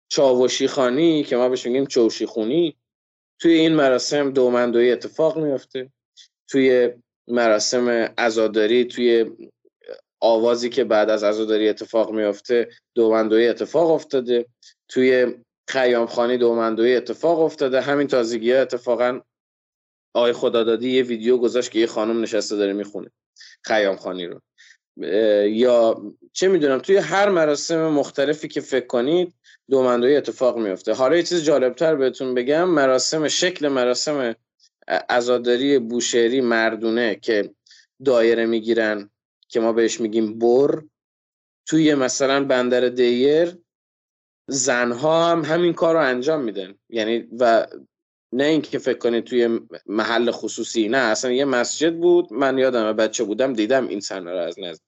چاوشی خانی که ما بهش میگیم چوشی خونی توی این مراسم دومندوی اتفاق میفته. توی مراسم عزاداری توی آوازی که بعد از عزاداری اتفاق میفته دومندوی اتفاق افتاده. توی خیام خانی دومندوی اتفاق افتاده. همین تازگی ها اتفاقا آقای خدادادی یه ویدیو گذاشت که یه خانم نشسته داره می‌خونه خیام خانی رو یا چه می‌دونم توی هر مراسم مختلفی که فکر کنید دومندوی اتفاق میفته حالا یه چیز جالبتر بهتون بگم مراسم شکل مراسم عزاداری بوشهری مردونه که دایره می‌گیرن که ما بهش میگیم بر. توی مثلا بندر دیر زنها هم همین کار رو انجام میدن. یعنی و نه اینکه فکر کنید توی محل خصوصی نه اصلا یه مسجد بود. من یادم بچه بودم دیدم این صحنه رو از نزد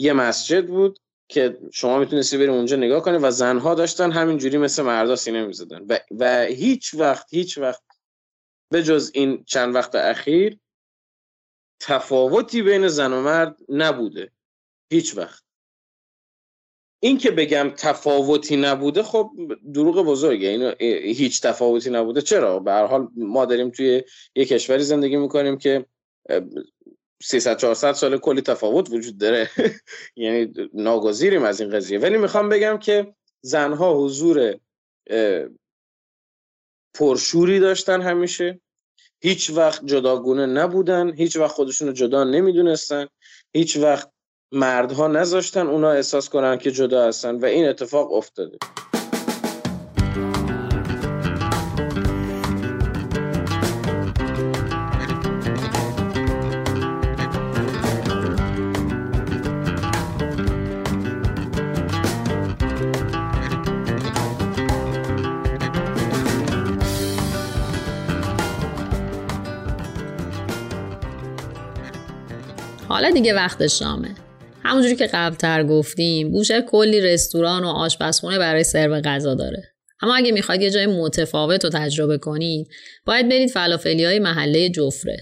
یه مسجد بود که شما می‌تونستی بریم اونجا نگاه کنید و زنها داشتن همینجوری مثل مردا سینه می‌زدن. و, و هیچ وقت هیچ وقت به جز این چند وقت اخیر تفاوتی بین زن و مرد نبوده. هیچ وقت. این که بگم تفاوتی نبوده خب دروغ بزرگه. این هیچ تفاوتی نبوده. چرا؟ به هر حال ما داریم توی یه کشوری زندگی می‌کنیم که 300 400 سال کلی تفاوت وجود داره. یعنی ناگزیریم از این قضیه. ولی می‌خوام بگم که زنها حضور پرشوری داشتن همیشه. هیچ وقت جداگونه نبودن. هیچ وقت خودشون رو جدا نمی‌دونستن. هیچ وقت مردها نذاشتن اونا احساس کنن که جدا هستن و این اتفاق افتاده. حالا دیگه وقت شامه. همونجوری که قبلتر گفتیم بوشهر کلی رستوران و آشپزخونه برای سرو غذا داره. اما اگه می‌خواید یه جای متفاوت رو تجربه کنید باید برید فلافلی های محله جفره.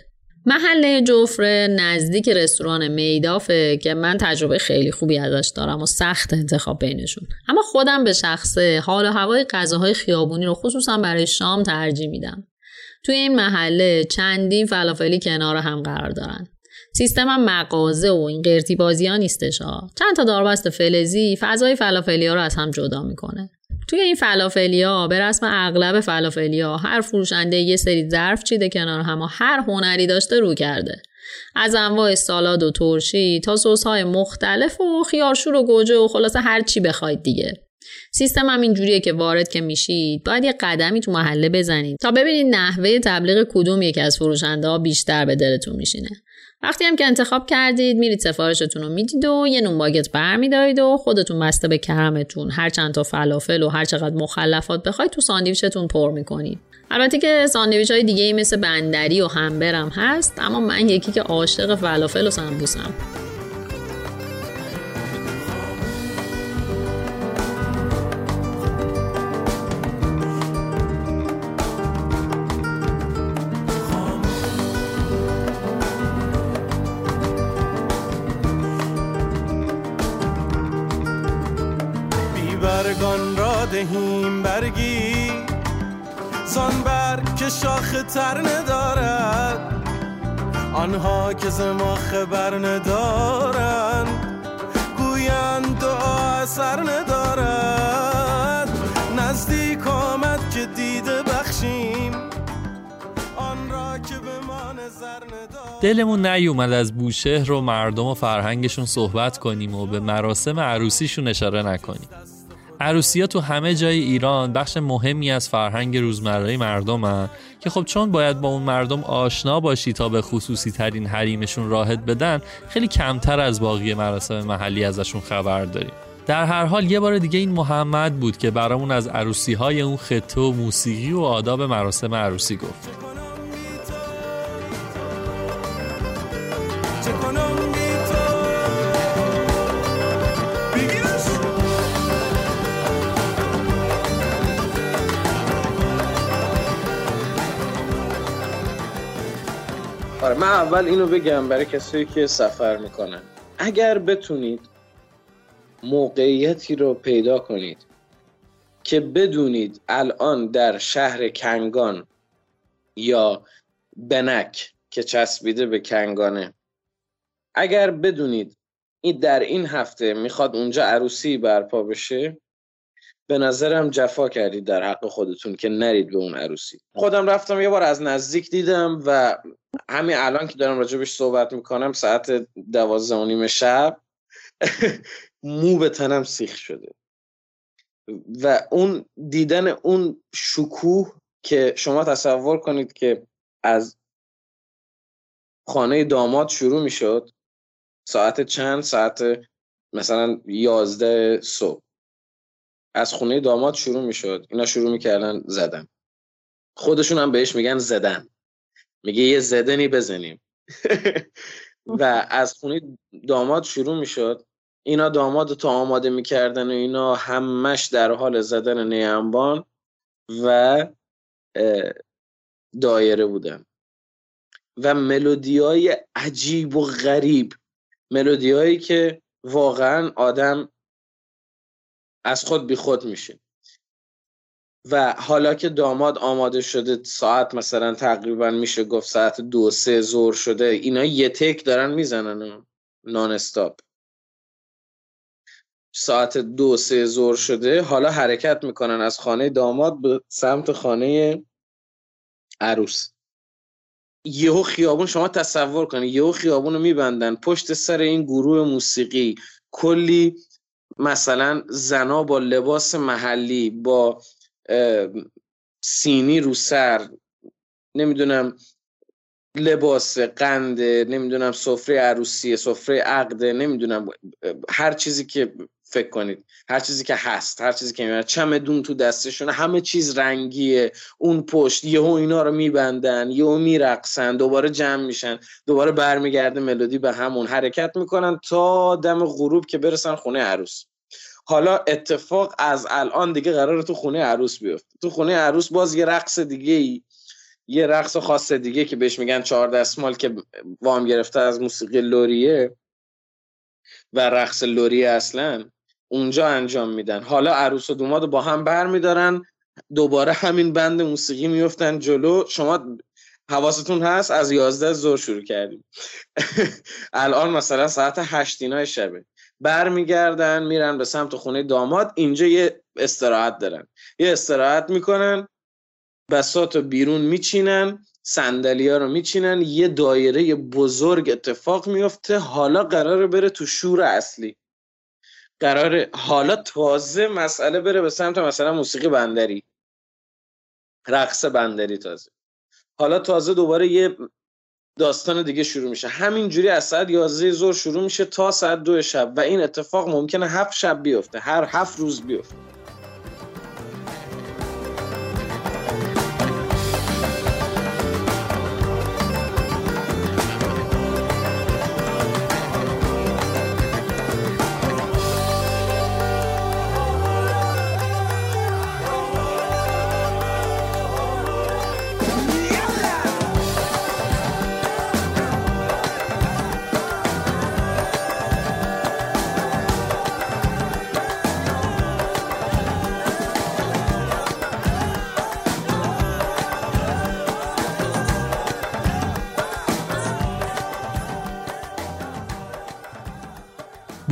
محله جفره نزدیک رستوران میدافه که من تجربه خیلی خوبی ازش دارم و سخت انتخاب بینشون. اما خودم به شخصه حال و هوای غذاهای خیابونی رو خصوصا برای شام ترجیح میدم. توی این محله چندین فلافلی کنار هم قرار دارن. سیستم هم مغازه و این قرتی بازی ها نیستش ها چند تا داربست فلزی فضای فلافلی ها رو از هم جدا می‌کنه. توی این فلافلیا به رسم اغلب فلافلیا هر فروشنده یه سری ظرف چیده کنار هم و هر هنری داشته رو کرده. از انواع سالاد و ترشی تا سس های مختلف و خیارشور و گوجه و خلاصه هر چی بخواید دیگه. سیستم هم اینجوریه که وارد که میشید باید یه قدمی تو محله بزنید تا ببینید نحوه تبلیغ کدوم یکی از فروشنده ها بیشتر به دلتون میشینه. وقتی هم که انتخاب کردید میرید سفارشتون رو می‌دید و یه نون باگت برمیدارید و خودتون بسته به کرمتون هر چند تا فلافل و هر چقدر مخلفات بخواید تو ساندویچتون پر می‌کنید. البته که ساندویچ های دیگه ای مثل بندری و همبرگرم هست اما من یکی که عاشق فلافل و سمبوسم. دهیم برگی. زان برگ که شاخ تر ندارد. آنها که ز ما خبر ندارند. گویند دعا اثر ندارد. نزدیک آمد که دیده بخشیم. آن را که به ما نظر ندارد. دلمون نیومد از بوشهر و مردم و فرهنگشون صحبت کنیم و به مراسم عروسیشون اشاره نکنیم. عروسی ها تو همه جای ایران بخش مهمی از فرهنگ روزمره مردمن که خب چون باید با اون مردم آشنا باشی تا به خصوصی ترین حریمشون راحت بدن خیلی کمتر از باقی مراسم محلی ازشون خبر داریم. در هر حال یه بار دیگه این محمد بود که برامون از عروسی های اون خطه و موسیقی و آداب مراسم عروسی گفت. آره من اول اینو بگم برای کسایی که سفر می‌کنن. اگر بتونید موقعیتی رو پیدا کنید که بدونید الان در شهر کنگان یا بنک که چسبیده به کنگانه اگر بدونید این در این هفته می‌خواد اونجا عروسی برپا بشه به نظرم جفا کردید در حق خودتون که نرید به اون عروسی. خودم رفتم یه بار از نزدیک دیدم و همین الان که دارم راجبش صحبت می‌کنم ساعت دوازده و نیم شب مو به تنم سیخ شده. و اون دیدن اون شکوه که شما تصور کنید که از خانه داماد شروع می‌شد ساعت چند؟ ساعت مثلا یازده صبح. از خونه داماد شروع می‌شد. اینا شروع می‌کردن زدن. خودشون هم بهش میگن زدن. میگه یه زدنی بزنیم. و از خونه داماد شروع می‌شد. اینا داماد تا آماده می‌کردن و اینا همش در حال زدن نیمبان و دایره بودن. و ملودی های عجیب و غریب. ملودی هایی که واقعا آدم از خود بی خود میشه. و حالا که داماد آماده شده ساعت مثلا تقریبا میشه گفت ساعت دو سه زور شده اینا یه تک دارن می‌زنن نان استاپ ساعت دو سه زور شده حالا حرکت می‌کنن از خانه داماد به سمت خانه عروس. یهو خیابون شما تصور کنید یهو خیابون رو میبندن پشت سر این گروه موسیقی کلی مثلا زنا با لباس محلی با سینی رو سر نمی‌دونم لباس قنده نمی‌دونم سفره عروسی سفره عقده نمی‌دونم هر چیزی که فکر کنید. هر چیزی که هست هر چیزی که می‌برن چمدون تو دستشونه همه چیز رنگیه. اون پشت یهو اینا رو میبندن یهو میرقصن دوباره جمع میشن دوباره برمیگرده ملودی به همون. حرکت می‌کنن تا دم غروب که برسن خونه عروس. حالا اتفاق از الان دیگه قراره تو خونه عروس بیفته. تو خونه عروس باز یه رقص دیگه ای یه رقص خاص دیگه که بهش میگن چهار دستمال که وام گرفته از موسیقی لوریه. و رقص لوریه اصلا. اونجا انجام میدن. حالا عروس و دوماد با هم بر میدارن دوباره همین بند موسیقی میفتن جلو. شما حواستون هست؟ از یازده زور شروع کردیم. الان مثلا ساعت هشتینای شبه. برمیگردن میرن به سمت خونه داماد. اینجا یه استراحت دارن. یه استراحت می‌کنن. بسات رو بیرون میچینن. سندلی ها رو میچینن. یه دایره بزرگ اتفاق میفته حالا قراره بره تو شور اصلی. قراره حالا تازه مسئله بره به سمت مثلا موسیقی بندری. رقص بندری تازه. حالا تازه دوباره یه داستان دیگه شروع میشه. همینجوری از ساعت 11 ظهر شروع میشه تا ساعت دو شب و این اتفاق ممکنه هفت شب بیفته. هر هفت روز بیفته.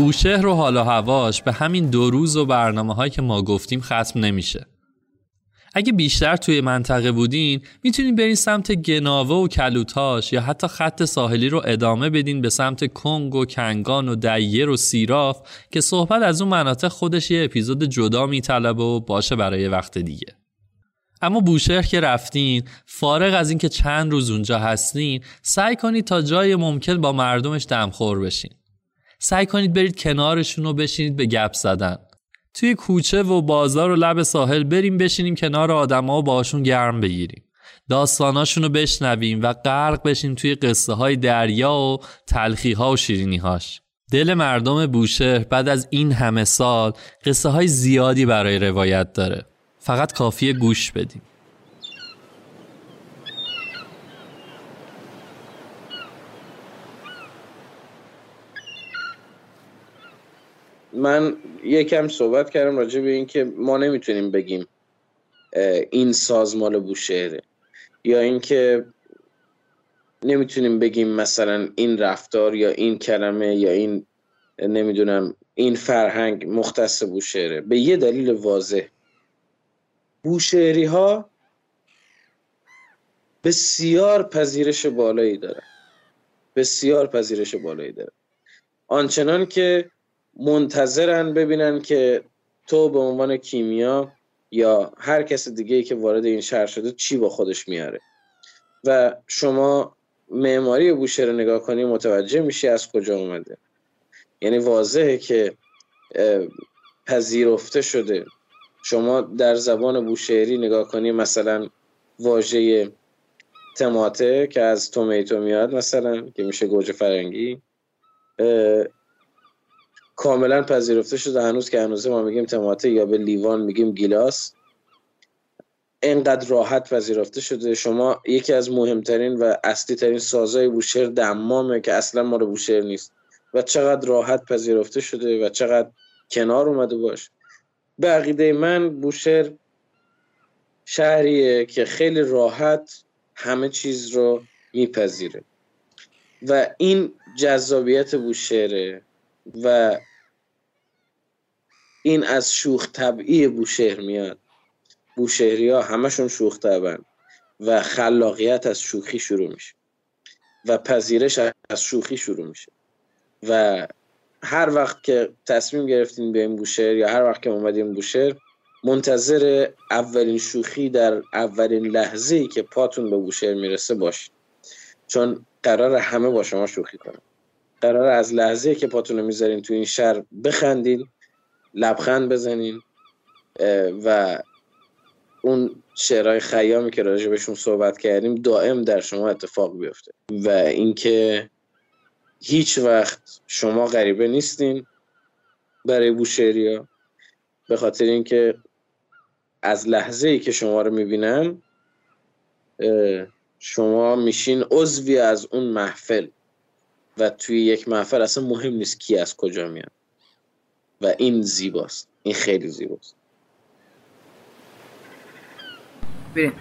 بوشهر و حال و هواش به همین دو روز و برنامه هایی که ما گفتیم ختم نمیشه. اگه بیشتر توی منطقه بودین می‌تونین برین سمت گناوه و کلوتاش یا حتی خط ساحلی رو ادامه بدین به سمت کنگ و کنگان و دیر و سیراف که صحبت از اون مناطق خودش یه اپیزود جدا میطلبه و باشه برای وقت دیگه. اما بوشهر که رفتین فارغ از اینکه چند روز اونجا هستین سعی کنید تا جای ممکن با مردمش دمخور بشین. سعی کنید برید کنارشون و بشینید به گپ زدن. توی کوچه و بازار و لب ساحل بریم بشینیم کنار آدما و باشون گرم بگیریم. داستاناشون رو بشنویم و غرق بشیم توی قصه های دریا و تلخی ها و شیرینی هاش دل مردم بوشهر بعد از این همه سال قصه های زیادی برای روایت داره. فقط کافیه گوش بدیم. من یکم صحبت کردم راجع به اینکه ما نمی‌تونیم بگیم این سازمان بوشهره. یا اینکه نمی‌تونیم بگیم مثلا این رفتار یا این کلمه یا این نمی‌دونم این فرهنگ مختص بوشهره. به یه دلیل واضح. بوشهری ها بسیار پذیرش بالایی دارن. بسیار پذیرش بالایی دارن. آنچنان که منتظرن ببینن که تو به عنوان کیمیا یا هر کس دیگه ای که وارد این شهر شده چی با خودش میاره. و شما معماری بوشهر رو نگاه کنی متوجه میشی از کجا اومده. یعنی واضحه که پذیرفته شده. شما در زبان بوشهری نگاه کنی مثلا واژه تماته که از تومیتو میاد مثلا که میشه گوجه فرنگی کاملا پذیرفته شده. هنوز که هنوز ما میگیم تماته یا به لیوان میگیم گیلاس. اینقدر راحت پذیرفته شده. شما یکی از مهمترین و اصلی ترین سازهای بوشهر دمامه که اصلا ما رو بوشهر نیست. و چقدر راحت پذیرفته شده و چقدر کنار اومده باش. به عقیده من بوشهر شهریه که خیلی راحت همه چیز رو میپذیره. و این جذابیت بوشهره. و این از شوخ طبعی بوشهر میاد. بوشهری ها همشون شوخ طبعن و خلاقیت از شوخی شروع میشه و پذیرش از شوخی شروع میشه. و هر وقت که تصمیم گرفتین این بوشهر یا هر وقت که اومدین بوشهر منتظر اولین شوخی در اولین لحظه ای که پاتون به بوشهر می‌رسه باشین. چون قرار همه با شما شوخی کنن. قرار از لحظه که پاتون رو می‌ذارین تو این شهر بخندین لبخند بزنین و اون شعرهای خیامی که راجع بهشون صحبت کردیم دائم در شما اتفاق بیفته. و اینکه هیچ وقت شما غریبه نیستین برای بوشهریا به خاطر اینکه از لحظه ای که شما رو می‌بینم شما میشین عضوی از اون محفل. و توی یک محفل اصلا مهم نیست کی از کجا میاد. و این زیباست. این خیلی زیباست. بریم.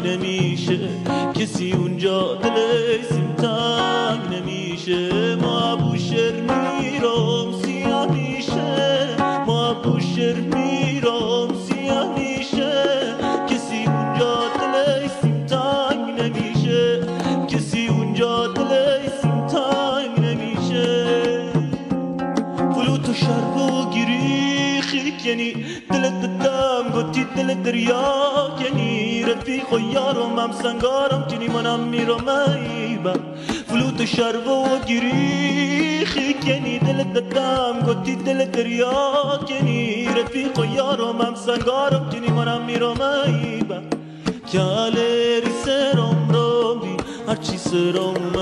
نمیشه. کسی اونجا دلش سیم تنگ نمیشه. ما ابو میرم سیاه میشه. ما ابو میرم سیاه میشه. کسی اونجا دلش سیم تنگ نمیشه. کسی اونجا دلش سیم تنگ نمیشه. فلوت و شرب و گیری یعنی دلت بدم گوتی دل دریا خویارم هم سنگارم تینی منم میرم ایبا. فلوت شرو و گریخی کنی دل دتم گتی دل دریا کنی. رفی خویارم هم سنگارم تینی منم میرم ایبا. کال ریسرم رو بی هرچی سرم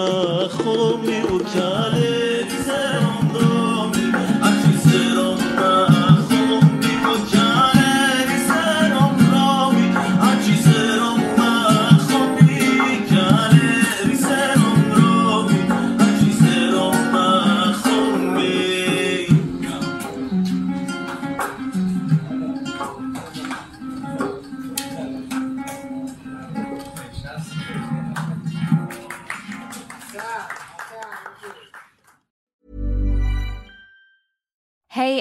خومی و کاله